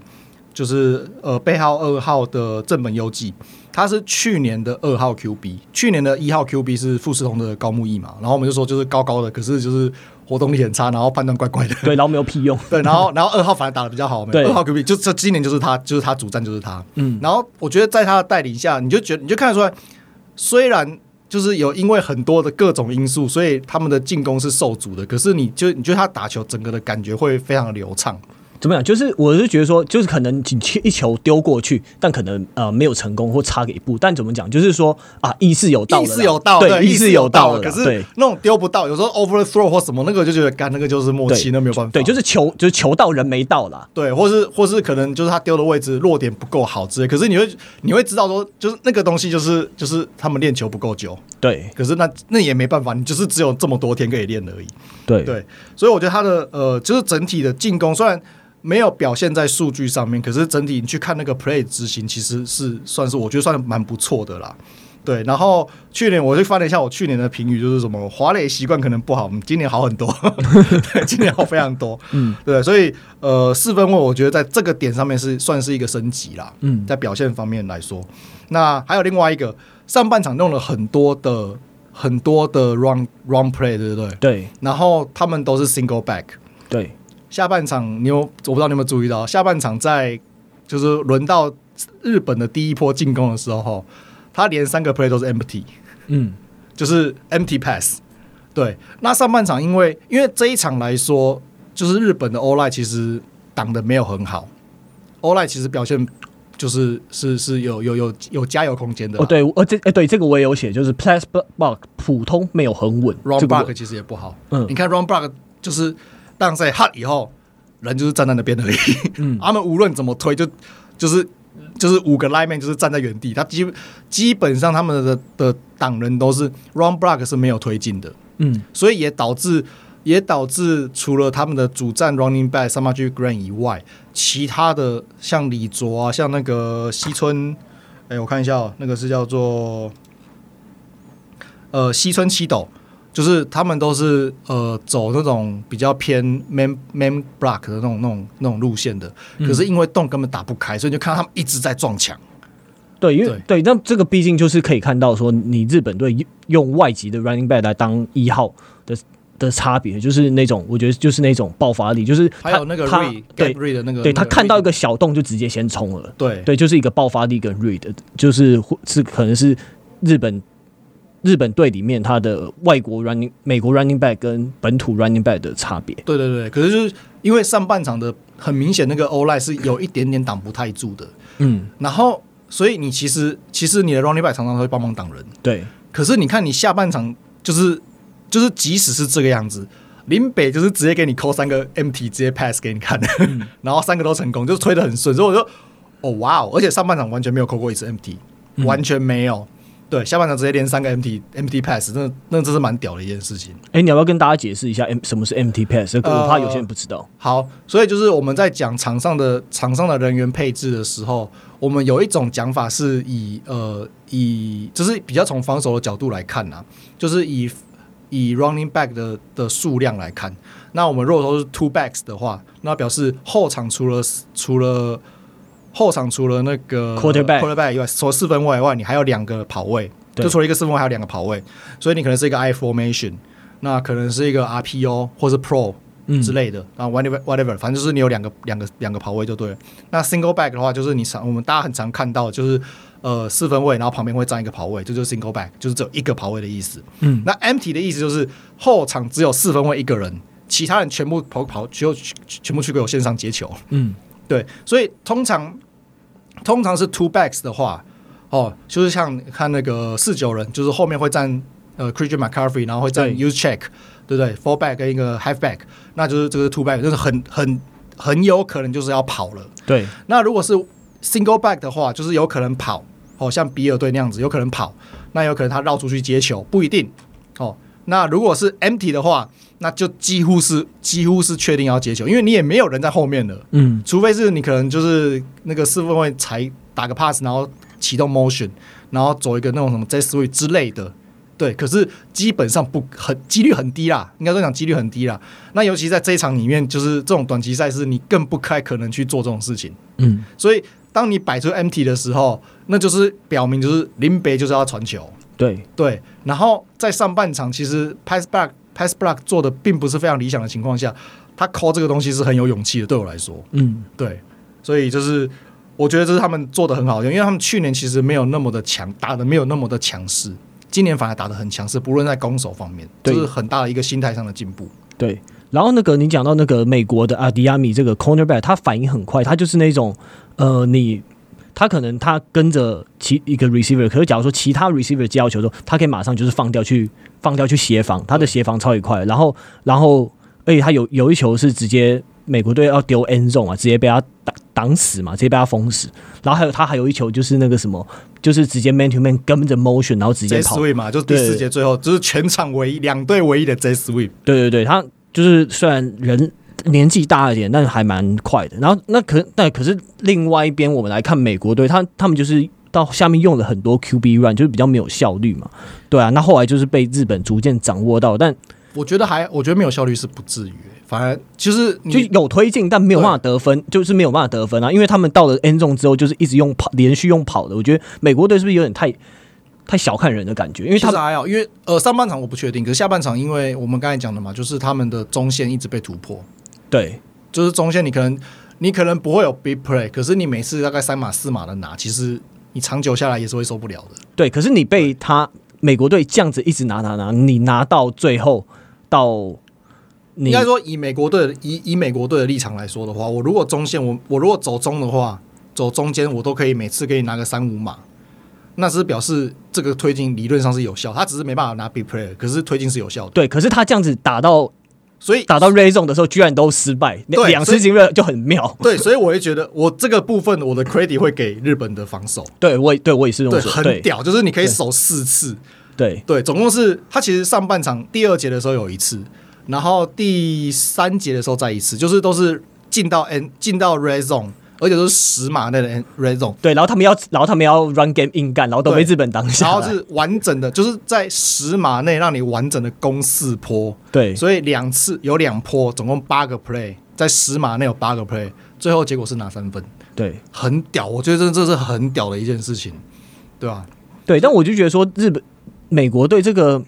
就是呃背号二号的正本优纪。他是去年的二号 QB，去年的一号 QB 是富士通的高木义嘛，然后我们就说就是高高的，可是就是活动力很差，然后判断怪怪的，对，然后没有屁用，对，然后然后二号反而打的比较好，对，二号 QB 就这今年就是他，就是他主战就是他，嗯，然后我觉得在他的带领下，你就觉得你就看得出来，虽然就是有因为很多的各种因素，所以他们的进攻是受阻的，可是你就你觉得他打球整个的感觉会非常流畅。怎么样？就是我是觉得说，就是可能你一球丢过去，但可能呃没有成功或差个一步。但怎么讲？就是说啊，意识有到，意识有到，对，意识有到了。可是那种丢不到，有时候 overthrow 或什么，那个就觉得干，那个就是默契，那没有办法。对，就是球，就是球到人没到啦。对，或是或是可能就是他丢的位置落点不够好之类。可是你会你会知道说，就是那个东西就是就是他们练球不够久。对，可是那那也没办法，你就是只有这么多天可以练而已。对对，所以我觉得他的呃，就是整体的进攻虽然。没有表现在数据上面，可是整体你去看那个 play 执行，其实是算是我觉得算蛮不错的啦。对，然后去年我就翻了一下我去年的评语，就是什么华磊习惯可能不好，今年好很多，对，今年好非常多。嗯，对，所以呃四分位我觉得在这个点上面是算是一个升级啦。嗯，在表现方面来说，那还有另外一个上半场用了很多的很多的 run run play，对不对？对，然后他们都是 single back，对。下半场你有，我不知道你有没有注意到，下半场在就是轮到日本的第一波进攻的时候，他连三个 play 都是 empty，嗯，就是 empty pass。对，那上半场因为因为这一场来说，就是日本的 O-line 其实挡的没有很好，O-line 其实表现就是是是有有有有加油空间的。哦，对，呃，这哎对这个我也有写，就是 plus block 普通没有很稳，run block 其实也不好。嗯，你看 run block 就是。当在 hot 以后，人就是站在那边而已。嗯，他们无论怎么推，就就是就是五个 lineman 就是站在原地。他基基本上他们的的党人都是 run block 是没有推进的。嗯，所以也导致也导致除了他们的主战 running back Samaje Perine 以外，其他的像李卓啊，像那个西村，哎、欸，我看一下、喔，那个是叫做呃西村七斗。就是他们都是呃走那种比较偏 man man block 的那种那种那种路线的，可是因为洞根本打不开，所以就看到他们一直在撞墙。对，因为对，那这个毕竟就是可以看到说，你日本队用外籍的 running back 来当一号的的差别，就是那种我觉得就是那种爆发力，就是还有那个 read 对 read 的那个，对他看到一个小洞就直接先冲了。对对，就是一个爆发力跟 read，就是是可能是日本。日本队里面，他的外国 running、美国 running back 跟本土 running back 的差别。对对对，可是就是因为上半场的很明显，那个 O-line 是有一点点挡不太住的。嗯，然后所以你其实其实你的 running back 常常会帮忙挡人，对。可是你看你下半场就是就是即使是这个样子，林北就是直接给你扣三个 MT，直接 pass 给你看，嗯、然后三个都成功，就是推的很顺。所以我就哦哇哦，而且上半场完全没有扣过一次 MT，、嗯、完全没有。对，下半场直接连三个 MT MT pass，那那真是蛮屌的一件事情。哎、欸，你要不要跟大家解释一下 M 什么是 MT pass？我怕有些人不知道、呃。好，所以就是我们在讲场上的场上的人员配置的时候，我们有一种讲法是以呃以就是比较从防守的角度来看呐、啊，就是以以 running back 的的数量来看。那我们如果说是 two backs 的话，那表示后场除了除了后场除了那个 quarterback quarterback 以外，除了四分位以外，你还有两个跑位，就除了一个四分位，还有两个跑位，所以你可能是一个 I formation，那可能是一个 RPO 或是 Pro 之类的啊、嗯、，whatever whatever，反正就是你有两个两个两个跑位就对了。那 single back 的话，就是你常我们大家很常看到，就是呃四分位，然后旁边会站一个跑位，这就，是 single back，就是只有一个跑位的意思。嗯，那 empty 的意思就是后场只有四分位一个人，其他人全部跑跑就全部去给我线上接球。嗯。对，所以通常通常是 two backs 的话，哦，就是像看那个四九人，就是后面会站呃 Christian McCaffrey，然后会站 use check，对不对？four back 跟一个 half back，那就是这个 two back，就是很很很有可能就是要跑了。对，那如果是 single back 的话，就是有可能跑，哦，像比尔队那样子，有可能跑，那有可能他绕出去接球，不一定。哦，那如果是 empty 的话。那就几乎是几乎是确定要接球，因为你也没有人在后面了。嗯，除非是你可能就是那个四分卫才打个 pass，然后启动 motion，然后走一个那种什么 jet sweep 之类的。对，可是基本上不很几率很低啦，应该说讲几率很低啦。那尤其在这一场里面，就是这种短期赛事，你更不太可能去做这种事情。嗯，所以当你摆出 empty 的时候，那就是表明就是林北就是要传球。对对，然后在上半场其实 pass back。Pass block 做的并不是非常理想的情况下，他 call 这个东西是很有勇气的。对我来说，嗯，对，所以就是我觉得这是他们做的很好的，因为他们去年其实没有那么的强，打的没有那么的强势，今年反而打的很强势，不论在攻守方面，这、就是很大的一个心态上的进步。对，然后那个你讲到那个美国的阿迪亚米这个 cornerback，他反应很快，他就是那种呃你。他可能他跟着其一个 receiver，可是假如说其他 receiver 接到球之后，他可以马上就是放掉去放掉去协防，他的协防超级快。然后然后而且他有有一球是直接美国队要丢 end zone 啊，直接被他挡挡死嘛，直接被他封死。然后还有他还有一球就是那个什么，就是直接 man to man 跟着 motion，然后直接跑 sweep 嘛，就是第四节最后就是全场唯一两队唯一的 jet sweep。对对对，他就是虽然人。年纪大一点，但是还蛮快的。然后那可但可是另外一边，我们来看美国队，他他们就是到下面用了很多 QB run，就是比较没有效率嘛。对啊，那后来就是被日本逐渐掌握到。但我觉得还，我觉得没有效率是不至于，反而其实就有推进，但没有办法得分，就是没有办法得分啊。因为他们到了 end zone 之后，就是一直用跑，连续用跑的。我觉得美国队是不是有点太？太小看人的感觉，因为他还好，因为呃上半场我不确定，可是下半场，因为我们刚才讲的嘛，就是他们的中线一直被突破。对，就是中线，你可能你可能不会有 big play，可是你每次大概三码四码的拿，其实你长久下来也是会受不了的。对，可是你被他美国队这样子一直拿拿拿，你拿到最后到你应该说以美国队以以美国队的立场来说的话，我如果中线我我如果走中的话，走中间我都可以每次给你拿个三五码，那是表示这个推进理论上是有效，他只是没办法拿 big play，可是推进是有效的。对，可是他这样子打到。所以打到 red zone 的时候，居然都失败，两次经历就很妙。对，所以我也觉得，我这个部分我的 credit 会给日本的防守。对，我对我也是这么说，很屌，就是你可以守四次。对对，总共是他其实上半场第二节的时候有一次，然后第三节的时候再一次，就是都是进到 n 进到 red zone。而且都是十码内的 red zone，对，然后他们要，然后他们要 run game 硬干，然后都被日本挡下。然后是完整的，就是在十码内让你完整的攻四波，对，所以两次有两波，总共八个 play，在十码内有八个 play，最后结果是拿三分，对，很屌，我觉得这这是很屌的一件事情，对吧？对，但我就觉得说日本、美国对这个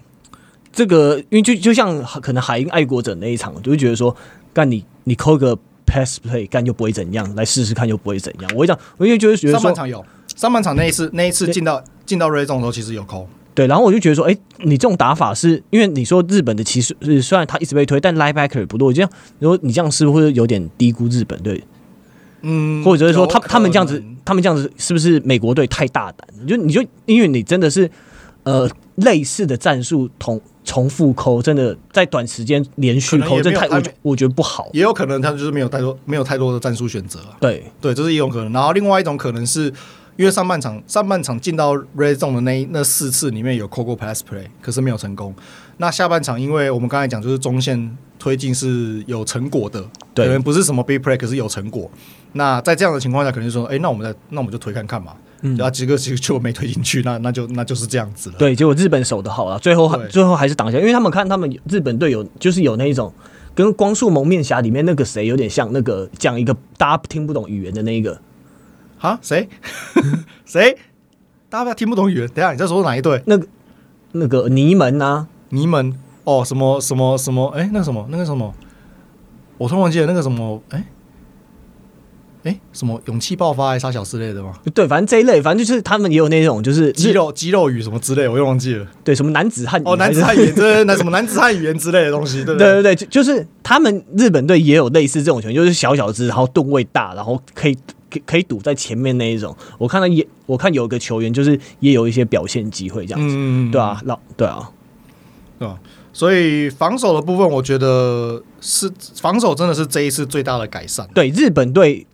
这个，因为就就像可能海鹰爱国者那一场，就会觉得说，干你你扣个。Pass play 干又不会怎样，来试试看又不会怎样。我会讲，我因为就是觉得上半场有，上半场那一次那一次进到进到 red zone 的时候，其实有空。对，然后我就觉得说，哎、欸，你这种打法是因为你说日本的其实虽然他一直被推，但 linebacker 不多，这样如果你这样是不是会有点低估日本？队，嗯，或者是说他他们这样子，他们这样子是不是美国队太大胆？就你就因为你真的是呃类似的战术同重复扣，真的在短时间连续扣，这太我我觉得不好。也有可能他就是没有太多没有太多的战术选择。对对，这是一种可能。然后另外一种可能是因为上半场上半场进到 red zone 的那那四次里面有扣过 pass play，可是没有成功。那下半场因为我们刚才讲就是中线推进是有成果的，对，可能不是什么 big play，可是有成果。那在这样的情况下，可能就说，哎、欸，那我们再，那我们就推看看嘛。嗯，然后几个几个就没推进去，那那就那就是这样子了。对，结果日本守的好了，最后最后还是挡下，因为他们看他们日本队有就是有那一种跟光速蒙面侠里面那个谁有点像，那个讲一个大家听不懂语言的那一个啊，谁 谁？大家听不懂语言？等下你在说哪一队？那个那个尼门呐、啊，尼门哦，什么什么什么？哎、欸，那个什么那个什么？我突然忘记了那个什么？哎、欸。哎，什么勇气爆发还是杀小之类的吗？对，反正这一类，反正就是他们也有那种，就是肌肉肌肉语什么之类，我又忘记了。对，什么男子汉哦，男子汉语言，对，那什么男子汉语言之类的东西，对对对，就就是他们日本队也有类似这种球员，就是小小只，然后吨位大，然后可以可可以堵在前面那一种。我看到也，我看有一个球员就是也有一些表现机会这样子，嗯，对啊，老对啊，对啊。所以防守的部分，我觉得是防守真的是这一次最大的改善。对日本队。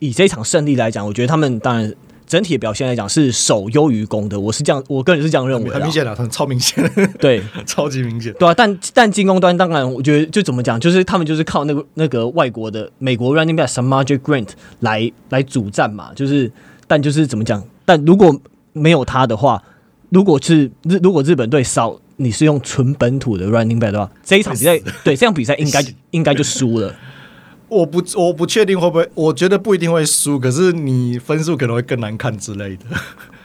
以这场胜利来讲，我觉得他们当然整体的表现来讲是守优于攻的。我是这样，我个人是这样认为。很明显的，很超明显。对，超级明显。对啊，但但进攻端当然，我觉得就怎么讲，就是他们就是靠那个那个外国的美国 running back Samaje Grant 来来主战嘛。就是，但就是怎么讲？但如果没有他的话，如果是日如果日本队少你是用纯本土的 running back 的话，这一场比赛 对这场比赛应该 应该就输了。我不我不确定会不会，我觉得不一定会输，可是你分数可能会更难看之类的。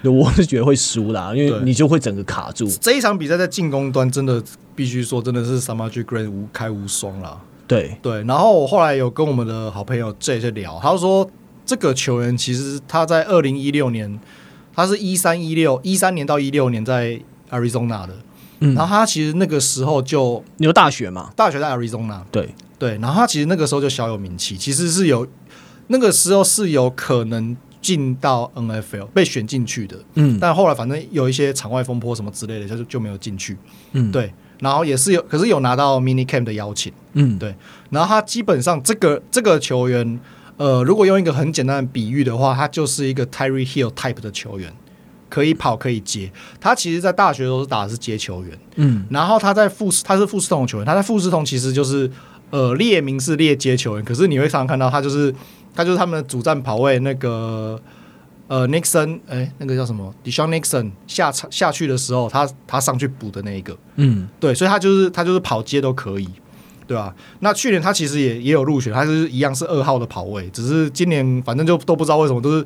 我是觉得会输啦，因为你就会整个卡住。这一场比赛在进攻端真的必须说，真的是 Samaje Grant 无开无双啦。对对，然后我后来有跟我们的好朋友 J 去聊，他说这个球员其实他在二零一六年，他是一三一六一三年到一六年在 Arizona 的，嗯，然后他其实那个时候就你说大学嘛，大学在 Arizona，对。对，然后他其实那个时候就小有名气，其实是有那个时候是有可能进到 NFL 被选进去的，嗯，但后来反正有一些场外风波什么之类的，就就没有进去，嗯，对，然后也是有，可是有拿到 mini camp 的邀请，嗯，对，然后他基本上这个这个球员，呃，如果用一个很简单的比喻的话，他就是一个 Tyreek Hill type 的球员，可以跑可以接，他其实在大学都是打的是接球员，嗯，然后他在富士他是富士通的球员，他在富士通其实就是。呃，列名是列接球员，可是你会常常看到他就是他就是他们的主战跑位那个呃，Nixon，哎，那个叫什么？DeSean Nixon 下场下去的时候，他他上去补的那一个，嗯，对，所以他就是他就是跑接都可以，对吧？那去年他其实也也有入选，他是一样是二号的跑位，只是今年反正就都不知道为什么都是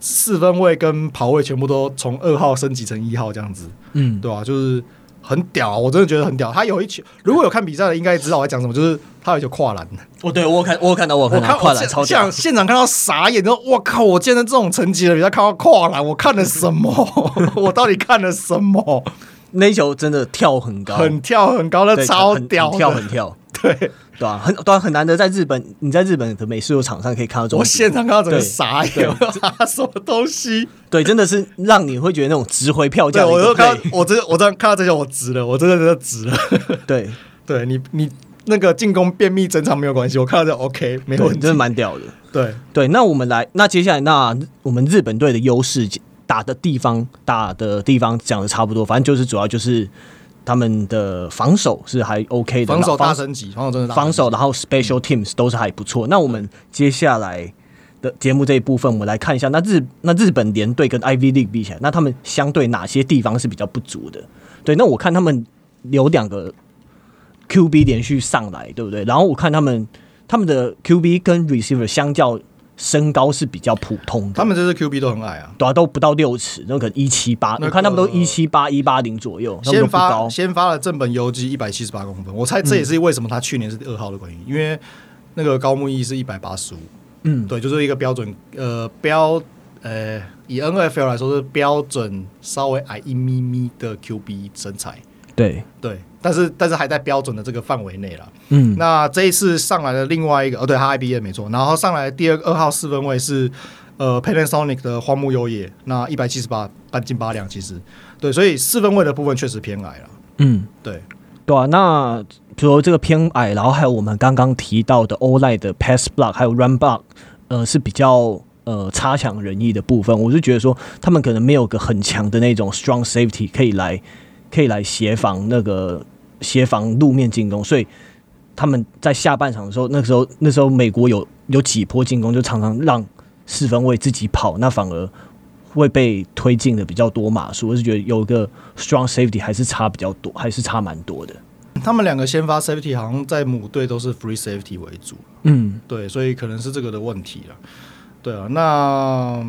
四分位跟跑位全部都从二号升级成一号这样子，嗯，对吧？就是。很屌，我真的觉得很屌。他有一球，如果有看比赛的，应该知道我在讲什么。就是他有一球跨栏。哦，对，我有看，我有看到，我看到跨栏超屌。现场看到傻眼，说：“我靠！我见到这种层级的比赛，看到跨栏，我看了什么？我到底看了什么？那一球真的跳很高，很跳很高，那超屌，跳很跳。”对对啊，很对啊，很难得在日本，你在日本的美式球场上可以看到这种。我现场看到整个傻眼，什么东西？对，真的是让你会觉得那种值回票价。我都看，我真我真看到这些，我值了，我真的真的值了。对，对你你那个进攻便秘整场没有关系，我看到这 OK 没问题，真的蛮屌的。对对，那我们来，那接下来那我们日本队的优势打的地方打的地方讲的差不多，反正就是主要就是。他们的防守是还 OK 的，防守大升级，防守真的大防守，然后 Special Teams 都是还不错。那我们接下来的节目这一部分，我们来看一下，那日那日本联队跟 Ivy League 比起来，那他们相对哪些地方是比较不足的？对，那我看他们有两个 QB 连续上来，对不对？然后我看他们他们的 QB 跟 Receiver 相较。身高是比较普通的，他们这支 QB 都很矮啊，对啊，都不到六尺，那可能一七八，我看他们都一七八一八零左右。先发先发了正本游击一百七十八公分，我猜这也是为什么他去年是二号的原因，嗯、因为那个高木一是一百八十五，嗯，对，就是一个标准呃标呃以 NFL 来说是标准稍微矮一咪咪的 QB 身材。对对，但是但是还在标准的这个范围内了。嗯，那这一次上来的另外一个，哦，对，他 IBM 没错，然后上来第二二号四分位是呃 Panasonic 的荒木优也，那一百七十八半斤八两，其实对，所以四分位的部分确实偏矮了。嗯，对。对啊，那除了这个偏矮，然后还有我们刚刚提到的 O-line 的 pass block，还有 run block，呃，是比较呃差强人意的部分。我是觉得说，他们可能没有个很强的那种 strong safety 可以来可以来协防那个协防路面进攻，所以他们在下半场的时候，那时候那时候美国有有几波进攻，就常常让四分卫自己跑，那反而会被推进的比较多码数。我是觉得有个 strong safety 还是差比较多，还是差蛮多的。他们两个先发 safety 好像在母队都是 free safety 为主，嗯，对，所以可能是这个的问题了。对啊，那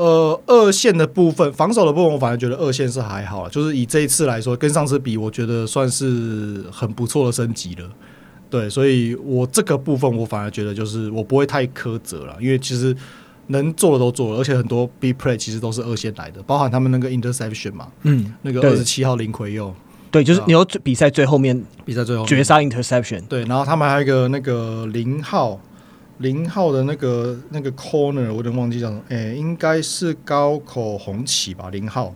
呃二线的部分，防守的部分，我反而觉得二线是还好了，就是以这一次来说，跟上次比，我觉得算是很不错的升级了。对，所以我这个部分我反而觉得就是我不会太苛责了，因为其实能做的都做了，而且很多 big play 其实都是二线来的，包含他们那个 interception 嘛，嗯，那个二十七号林奎佑。对，就是你要比赛最后面，比赛最后绝杀 interception。对，然后他们还有一个那个零号，零号的那个那个 corner，我有点忘记叫什么，哎，应该是高口红旗吧，零号。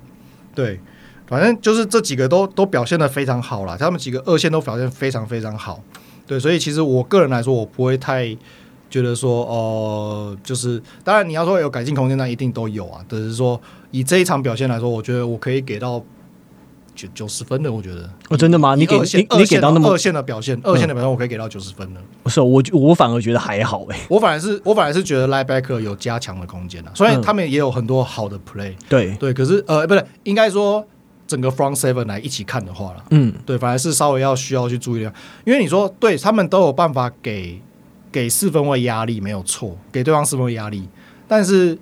对，反正就是这几个都都表现得非常好啦，他们几个二线都表现非常非常好。对，所以其实我个人来说，我不会太觉得说，哦、就是当然你要说有改进空间，那一定都有啊。只是说以这一场表现来说，我觉得我可以给到。九九十分的，我觉得哦，真的吗？你给你你给到那么二线的表现，二线的表现我可以给到九十分的。不是我，我反而觉得还好哎。我反而是，我反而是觉得 linebacker 有加强的空间啊。虽然他们也有很多好的 play，对对，可是呃，不对，应该说整个 front seven 来一起看的话了，嗯，对，反而是稍微要需要去注意的，因为你说对他们都有办法给给四分位压力，没有错，给对方四分位压力，但是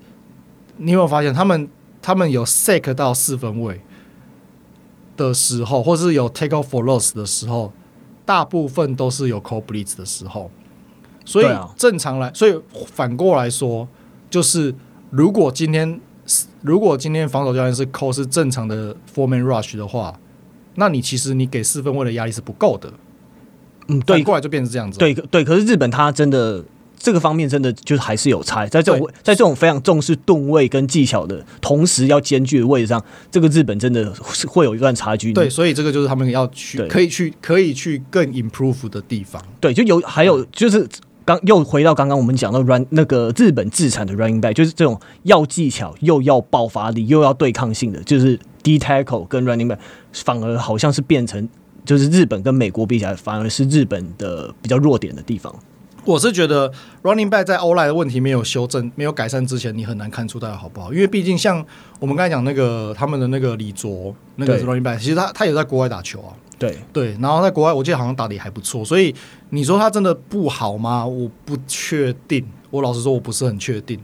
你有没有发现他们他们有 sack 到四分卫？的时候，或是有 take off for loss 的时候，大部分都是有 cold blitz 的时候，所以正常来，所以反过来说，就是如果今天如果今天防守教练是 call 是正常的 four man rush 的话，那你其实你给四分位的压力是不够的。嗯，对，反过来就变成这样子。对对，可是日本他真的。这个方面真的就是还是有差，在这种在这种非常重视吨位跟技巧的同时要兼具的位置上，这个日本真的是会有一段差距。对，所以这个就是他们要去可以去可以去更 improve 的地方。对，就有还有就是刚又回到刚刚我们讲到 run 那个日本自产的 running back，就是这种要技巧又要爆发力又要对抗性的，就是 D tackle 跟 running back 反而好像是变成就是日本跟美国比起来，反而是日本的比较弱点的地方。我是觉得 running back 在 O-line 的问题没有修正、没有改善之前，你很难看出大家好不好。因为毕竟像我们刚才讲那个他们的那个李卓，那个 running back，其实他他也在国外打球啊。对对，然后在国外，我记得好像打的也还不错。所以你说他真的不好吗？我不确定。我老实说，我不是很确定。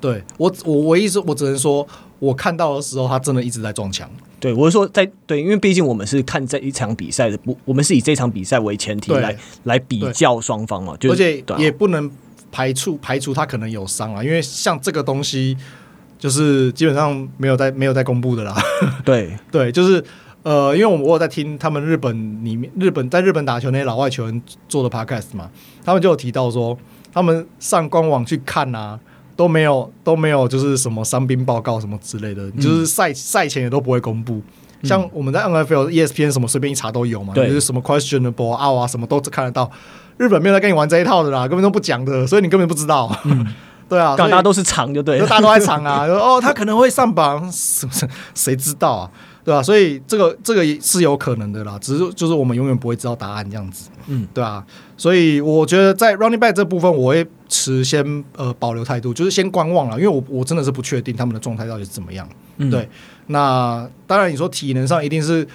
对我，我唯一是我只能说，我看到的时候，他真的一直在撞墙。对，我是说在对，因为毕竟我们是看这一场比赛的，不，我们是以这场比赛为前提来来比较双方嘛，就而且也不能排除排除他可能有伤啊，因为像这个东西就是基本上没有在没有在公布的啦。对 对，就是呃，因为我我有在听他们日本里面日本在日本打球那些老外球员做的 podcast 嘛，他们就有提到说，他们上官网去看啊。都没有都没有，就是什么伤兵报告什么之类的，嗯、就是赛赛前也都不会公布。嗯、像我们在 NFL、ESPN 什么随便一查都有嘛，就是什么 questionable out 啊，什么都看得到。日本没有在跟你玩这一套的啦，根本都不讲的，所以你根本不知道。嗯、对啊，大家都是藏就对了，大家都在藏啊。哦，他可能会上榜，是不是？谁知道啊？对吧、啊？所以这个这个也是有可能的啦，只是就是我们永远不会知道答案这样子。嗯，对啊。所以我觉得在 running back 这部分，我会持先呃保留态度，就是先观望了，因为我我真的是不确定他们的状态到底是怎么样。嗯、对，那当然你说体能上一定是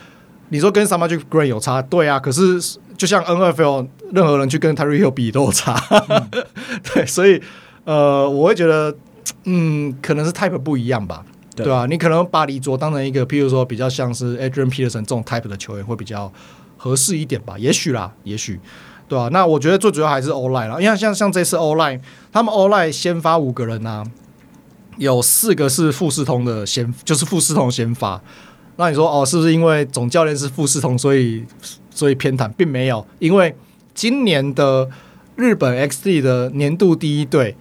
你说跟 Samaje Perine 有差，对啊。可是就像 NFL 任何人去跟 Tyreek Hill 比都有差，嗯、对，所以呃我会觉得嗯可能是 type 不一样吧，对吧、啊？你可能把李卓当成一个，譬如说比较像是 Adrian Peterson 这种 type 的球员会比较合适一点吧，也许啦，也许。对啊，那我觉得最主要还是 O-line 了，因为像像这次 O-line，他们 O-line 先发五个人呐、啊，有四个是富士通的先，就是富士通先发，那你说哦，是不是因为总教练是富士通，所以所以偏袒，并没有，因为今年的日本 XD 的年度第一队。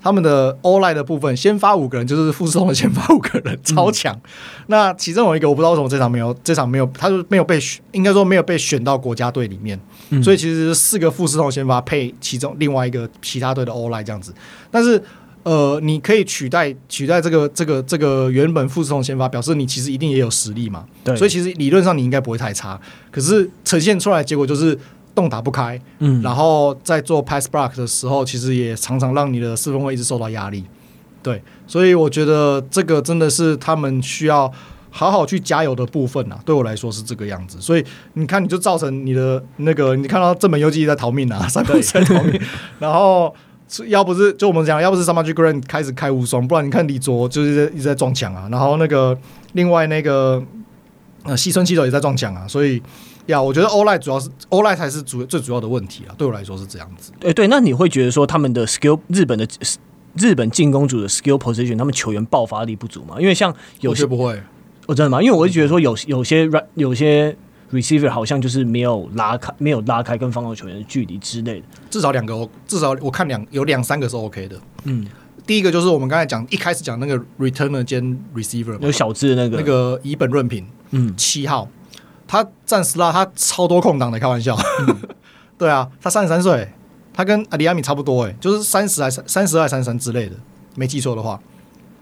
他们的 all-line 的部分，先发五个人就是富士通的先发五个人，超强。嗯、那其中有一个我不知道为什么这场没有，这场没有，他就没有被选，应该说没有被选到国家队里面。嗯、所以其实四个富士通先发配其中另外一个其他队的 all-line 这样子。但是呃，你可以取代取代这个这个这个原本富士通先发，表示你其实一定也有实力嘛。对，所以其实理论上你应该不会太差。可是呈现出来的结果就是。洞打不开，嗯，然后在做 pass block 的时候，其实也常常让你的四分卫一直受到压力，对，所以我觉得这个真的是他们需要好好去加油的部分啊。对我来说是这个样子，所以你看，你就造成你的那个，你看到正本游击在逃命啊，三分在逃命，然后要不是就我们讲，要不是 Samaje Green 开始开无双，不然你看李卓就是一直在撞墙啊，然后那个另外那个呃西村七斗也在撞墙啊，所以。呀，yeah, 我觉得 all-line 主要是 all-line 才是主最主要的问题啊，对我来说是这样子。对对，那你会觉得说他们的 skill 日本的日本进攻组的 skill position，他们球员爆发力不足吗？因为像有些不会，我、哦、真的吗？因为我会觉得说有有些有些 receiver 好像就是没有拉开没有拉开跟防守球员的距离之类的。至少两个，至少我看两有两三个是 OK 的。嗯，第一个就是我们刚才讲一开始讲那个 returner 兼 receiver，有小智的那个那个以本润平，嗯，七号。他战时啦，他超多空档的，开玩笑。嗯、对啊，他三十三岁，他跟阿里亚米差不多，哎，就是三十还是三十二、三十三之类的，没记错的话。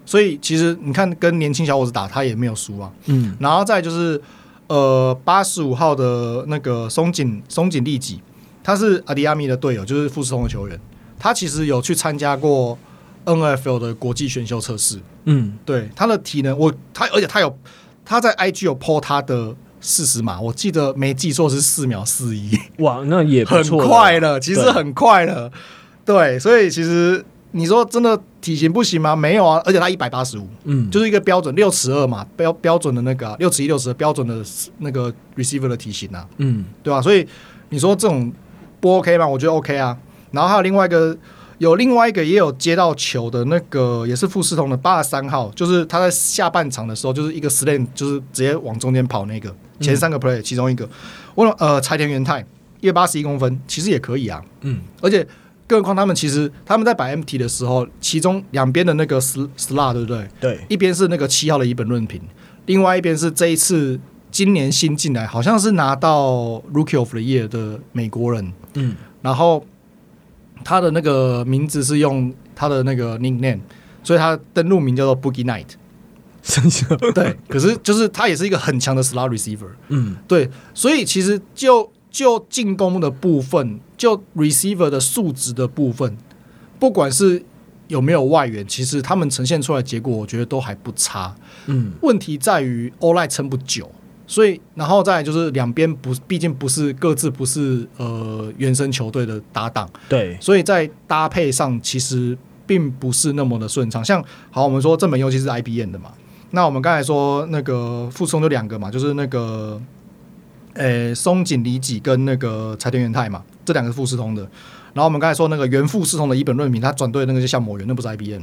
所以其实你看，跟年轻小伙子打，他也没有输啊。嗯，然后再就是呃，八十五号的那个松井松井利己，他是阿迪亚米的队友，就是富士通的球员。他其实有去参加过 NFL 的国际选秀测试。嗯，对，他的体能，我他而且他有他在 IG 有 po 他的。四十码，我记得没记错是四秒四一。哇，那也不，很快了，其实很快了。对，所以其实你说真的体型不行吗？没有啊，而且他一百八十五，嗯，就是一个标准六尺二嘛，标标准的那个六尺一六尺标准的那个 receiver 的体型啊，嗯，对吧？所以你说这种不 OK 吗？我觉得 OK 啊。然后还有另外一个。有另外一个也有接到球的那个，也是富士通的八十三号，就是他在下半场的时候，就是一个 slant，就是直接往中间跑那个前三个 play，其中一个，问呃柴田元太一百八十一公分，其实也可以啊，嗯，而且更何况他们其实他们在摆 empty 的时候，其中两边的那个 slot 对不对？对，一边是那个七号的一本论平，另外一边是这一次今年新进来，好像是拿到 Rookie of the Year 的美国人，嗯，然后。他的那个名字是用他的那个 nickname，所以他登录名叫做 Boogie Night。对，可是就是他也是一个很强的 slot receiver。嗯，对，所以其实就就进攻的部分，就 receiver 的数值的部分，不管是有没有外援，其实他们呈现出来的结果，我觉得都还不差。嗯，问题在于 all-line 撑不久。所以，然后再来就是两边不，毕竟不是各自不是呃原生球队的搭档，对，所以在搭配上其实并不是那么的顺畅。像好，我们说正本优其是 IBM 的嘛，那我们刚才说那个富士通就两个嘛，就是那个呃松井里己跟那个柴田元太嘛，这两个是富士通的。然后我们刚才说那个原富士通的一本论平，他转队那个就像某元，那不是 IBM。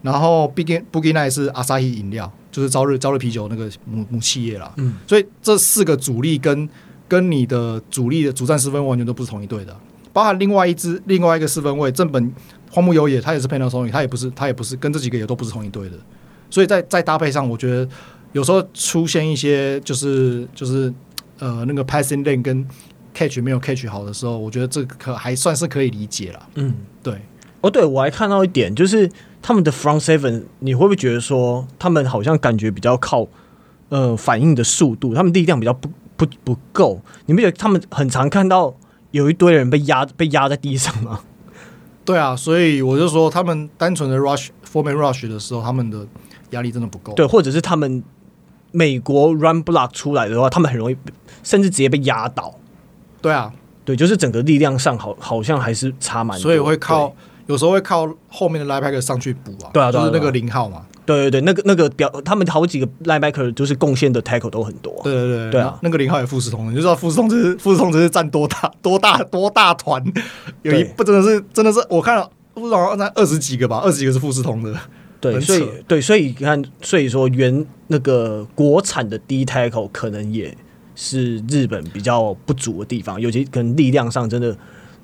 然后 Boogie Boogie Nights 是 Asahi 饮料，就是朝日朝日啤酒那个母母企业啦。嗯，所以这四个主力跟跟你的主力的主战四分完全都不是同一队的，包含另外一支另外一个四分位正本荒木优也，他也是 Panasonic，他也不是他也不是跟这几个也都不是同一队的。所以在在搭配上，我觉得有时候出现一些就是就是呃那个 passing lane 跟 catch 没有 catch 好的时候，我觉得这个可还算是可以理解了。嗯，对。哦，对，我还看到一点就是。他们的 front seven，你会不会觉得说他们好像感觉比较靠呃反应的速度，他们力量比较不不不够？你不觉得他们很常看到有一堆人被压被压在地上吗？对啊，所以我就说他们单纯的 rush four man rush 的时候，他们的压力真的不够。对，或者是他们美国 run block 出来的话，他们很容易甚至直接被压倒。对啊，对，就是整个力量上好好像还是差蛮多，所以会靠。有时候会靠后面的 linebacker 上去补啊，对啊，就是那个零号嘛，对对对，那个那个表，他们好几个 linebacker 就是贡献的 tackle 都很多，对对对对啊，那个零号也富士通，你就知道富士通这是富士通这是占多大多大多大团，有一不真的是真的是我看了富士通那二十几个吧，二十几个是富士通的，对，所以对，所以你看，所以说原那个国产的 D tackle 可能也是日本比较不足的地方，尤其可能力量上真的。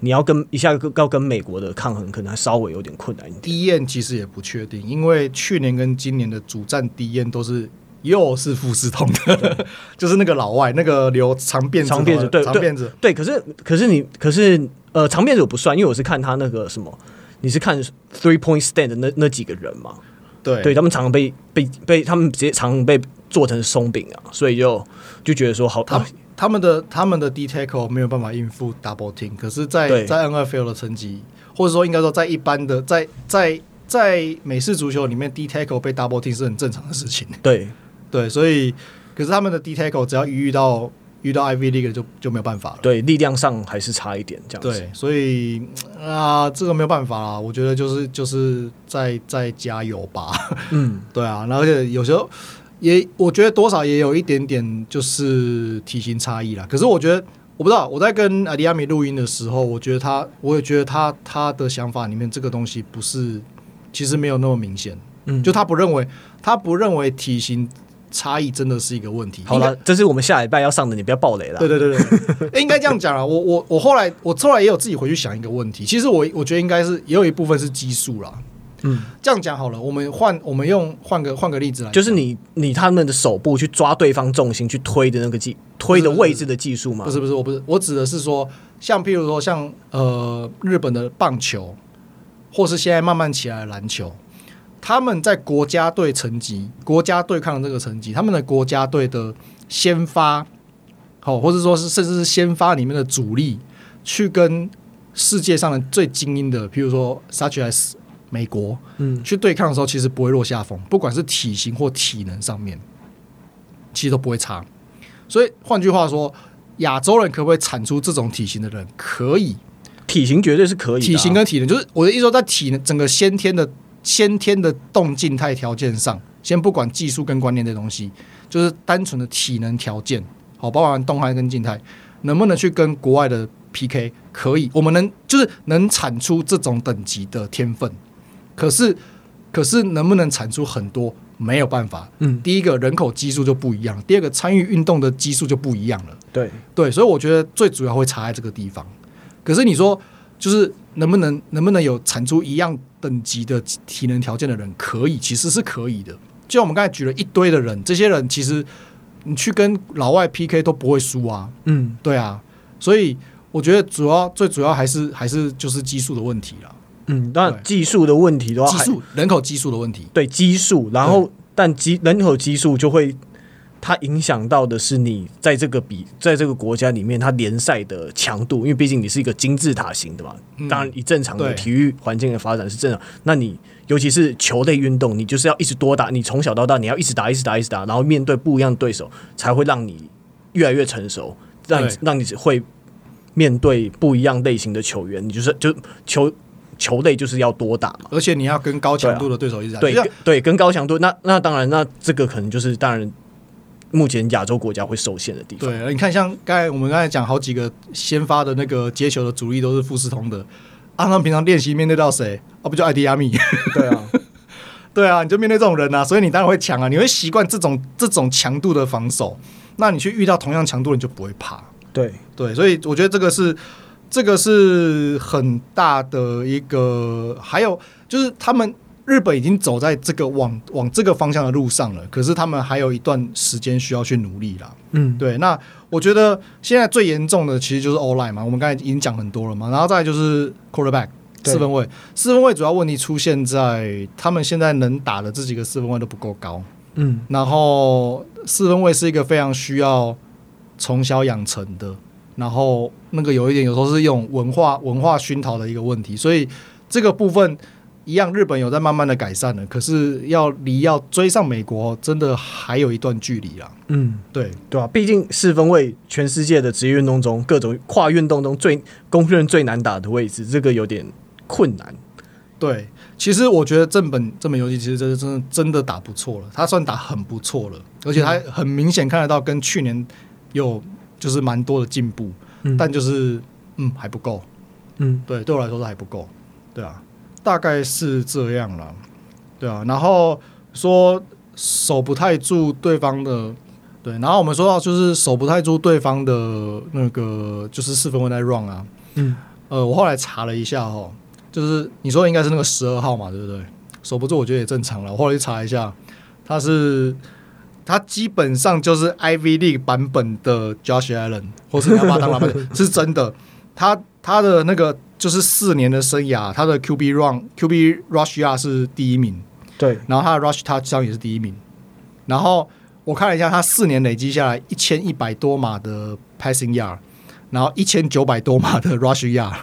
你要跟一下要跟美国的抗衡，可能还稍微有点困难一点。其实也不确定，因为去年跟今年的主战 D N 都是又是富士通的，就是那个老外，那个留长辫子，长辫子，对，长辫子，对。可是可是你可是呃，长辫子我不算，因为我是看他那个什么，你是看 Three Point Stand 的那那几个人嘛？对，对他们常常被被被他们直接常常被做成松饼啊，所以就就觉得说好他。他们的他们的 D tackle 没有办法应付 double team，可是在，在在 NFL 的成绩，或者说应该说在一般的在在在美式足球里面，D tackle 被 double team 是很正常的事情。对对，所以可是他们的 D tackle 只要一遇到遇到 Ivy League 就就没有办法了。对，力量上还是差一点这样子。对，所以 啊，这个没有办法啦。我觉得就是就是再再加油吧。嗯，对啊，然后而且有时候。也我觉得多少也有一点点就是体型差异啦。可是我觉得我不知道，我在跟阿迪亚米录音的时候，我觉得他，我也觉得他他的想法里面这个东西不是，其实没有那么明显。嗯，就他不认为他不认为体型差异真的是一个问题。好了，这是我们下礼拜要上的，你不要暴雷了。对对对对，欸、应该这样讲啊。我我我后来我后来也有自己回去想一个问题。其实我我觉得应该是也有一部分是基数啦。嗯，这样讲好了，我们换我们用换个换个例子来，就是你你他们的手部去抓对方重心去推的那个技推的位置的技术吗？不是不是，我不是，我指的是说，像譬如说像呃日本的棒球，或是现在慢慢起来的篮球，他们在国家队成绩、国家对抗的这个成绩，他们的国家队的先发，好，或者说是甚至是先发里面的主力，去跟世界上的最精英的，譬如说 such as 美国，嗯，去对抗的时候，其实不会落下风，不管是体型或体能上面，其实都不会差。所以换句话说，亚洲人可不可以产出这种体型的人？可以，体型绝对是可以。体型跟体能，就是我的意思说，在体能整个先天的先天的动静态条件上，先不管技术跟观念这东西，就是单纯的体能条件，好，包含动态跟静态，能不能去跟国外的 PK？可以，我们能就是能产出这种等级的天分。可是，可是能不能产出很多？没有办法。嗯，第一个人口基数就不一样，第二个参与运动的基数就不一样了。对对，所以我觉得最主要会差在这个地方。可是你说，就是能不能能不能有产出一样等级的体能条件的人？可以，其实是可以的。就像我们刚才举了一堆的人，这些人其实你去跟老外 PK 都不会输啊。嗯，对啊。所以我觉得主要最主要还是还是就是基数的问题了。嗯，那技术的问题的话，人口基数的问题，对基数，然后但基人口基数就会，它影响到的是你在这个比在这个国家里面，它联赛的强度，因为毕竟你是一个金字塔型的嘛。当然，以正常的体育环境的发展是正常。那你尤其是球类运动，你就是要一直多打，你从小到大你要一直打，一直打，一直打，然后面对不一样的对手，才会让你越来越成熟，让你让你会面对不一样类型的球员，你就是就球。球类就是要多打嘛，而且你要跟高强度的对手一直打。对、啊、对，对，跟高强度，那那当然，那这个可能就是当然，目前亚洲国家会受限的地方。对，你看，像刚才我们刚才讲好几个先发的那个接球的主力都是富士通的，啊，他们平常练习面对到谁？啊，不就艾迪亚米？对啊，对啊，你就面对这种人啊，所以你当然会强啊，你会习惯这种这种强度的防守，那你去遇到同样强度，你就不会怕。对对，所以我觉得这个是。这个是很大的一个，还有就是他们日本已经走在这个往往这个方向的路上了，可是他们还有一段时间需要去努力啦。嗯，对。那我觉得现在最严重的其实就是 O-line 嘛，我们刚才已经讲很多了嘛，然后再就是 quarterback 四分位，四分位主要问题出现在他们现在能打的这几个四分位都不够高。嗯，然后四分位是一个非常需要从小养成的。然后那个有一点，有时候是用文化文化熏陶的一个问题，所以这个部分一样，日本有在慢慢的改善了，可是要离要追上美国，真的还有一段距离啊。嗯，对对啊，毕竟四分卫全世界的职业运动中，各种跨运动中最公认最难打的位置，这个有点困难。对，其实我觉得正本这本游戏其实真的真的真的打不错了，他算打很不错了，而且他很明显看得到跟去年有。就是蛮多的进步，嗯，但就是嗯还不够，嗯，对，对我来说是还不够，对啊，大概是这样了。对啊，然后说守不太住对方的，对，然后我们说到就是守不太住对方的那个就是四分卫在 run 啊，嗯，呃，我后来查了一下哦，就是你说的应该是那个十二号嘛，对不对？守不住我觉得也正常了，我后来去查一下，他是他基本上就是 Ivy League 版本的 Josh Allen，或是你要把他当老板，是真的，他他的那个。就是四年的生涯，他的 QB run、QB rush yard 是第一名，对，然后他的 rush touchdown 也是第一名。然后我看了一下，他四年累积下来一千一百多码的 passing yard，然后一千九百多码的 rush yard，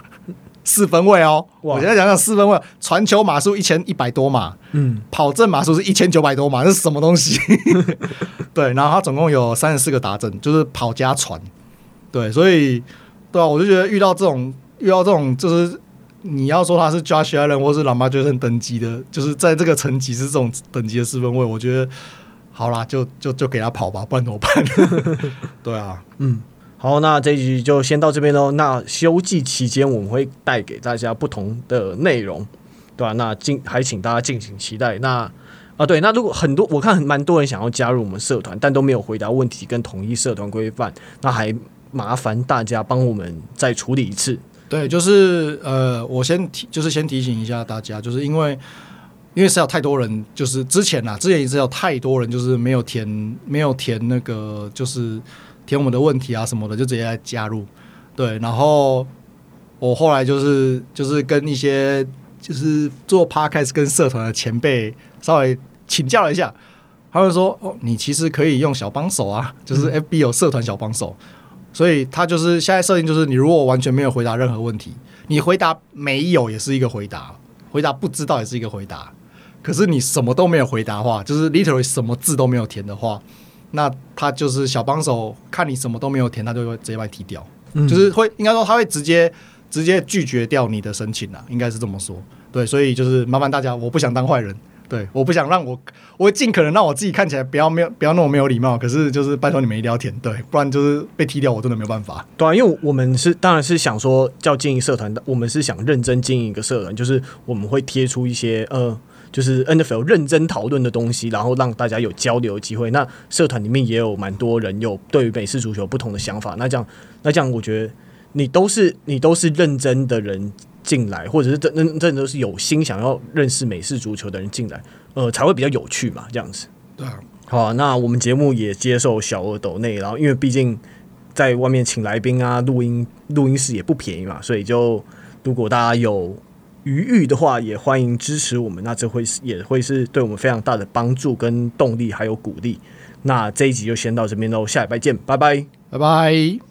四分位哦。哇我现在讲讲四分位，传球码数一千一百多码，嗯，跑阵码数是一千九百多码，这是什么东西？对，然后他总共有三十四个达阵，就是跑加传，对，所以对啊，我就觉得遇到这种。遇到这种就是你要说他是 Josh Allen 或是 Lamar Jackson 等级的，就是在这个层级是这种等级的四分位，我觉得好啦，就就就给他跑吧，不然怎么办？对啊，嗯，好，那这一集就先到这边喽。那休季期间我们会带给大家不同的内容，对吧、啊？那敬还请大家敬请期待。那啊，对，那如果很多我看蛮多人想要加入我们社团，但都没有回答问题跟统一社团规范，那还麻烦大家帮我们再处理一次。对，就是呃，我先提，就是先提醒一下大家，就是因为因为是有太多人，就是之前呐，之前也是有太多人，就是没有填，没有填那个，就是填我们的问题啊什么的，就直接来加入。对，然后我后来就是就是跟一些就是做 podcast 跟社团的前辈稍微请教了一下，他们说哦，你其实可以用小帮手啊，就是 FB 有社团小帮手。嗯所以他就是现在设定，就是你如果完全没有回答任何问题，你回答没有也是一个回答，回答不知道也是一个回答。可是你什么都没有回答的话，就是 literally 什么字都没有填的话，那他就是小帮手，看你什么都没有填，他就会直接把你踢掉，嗯、就是会应该说他会直接直接拒绝掉你的申请啊，应该是这么说。对，所以就是麻烦大家，我不想当坏人。对，我不想让我，我会尽可能让我自己看起来不要没有，不要那么没有礼貌。可是就是拜托你们一定要填，对，不然就是被踢掉，我真的没有办法。对啊，因为我们是当然是想说叫经营社团的，我们是想认真经营一个社团，就是我们会贴出一些呃，就是 NFL 认真讨论的东西，然后让大家有交流机会。那社团里面也有蛮多人有对于美式足球不同的想法，那这样那这样，我觉得你都是你都是认真的人。进来，或者是真真真的都是有心想要认识美式足球的人进来，呃，才会比较有趣嘛，这样子。对啊，好啊，那我们节目也接受小额抖内，然后因为毕竟在外面请来宾啊，录音录音室也不便宜嘛，所以就如果大家有余裕的话，也欢迎支持我们，那这会是也会是对我们非常大的帮助跟动力还有鼓励。那这一集就先到这边喽，下礼拜见，拜拜，拜拜。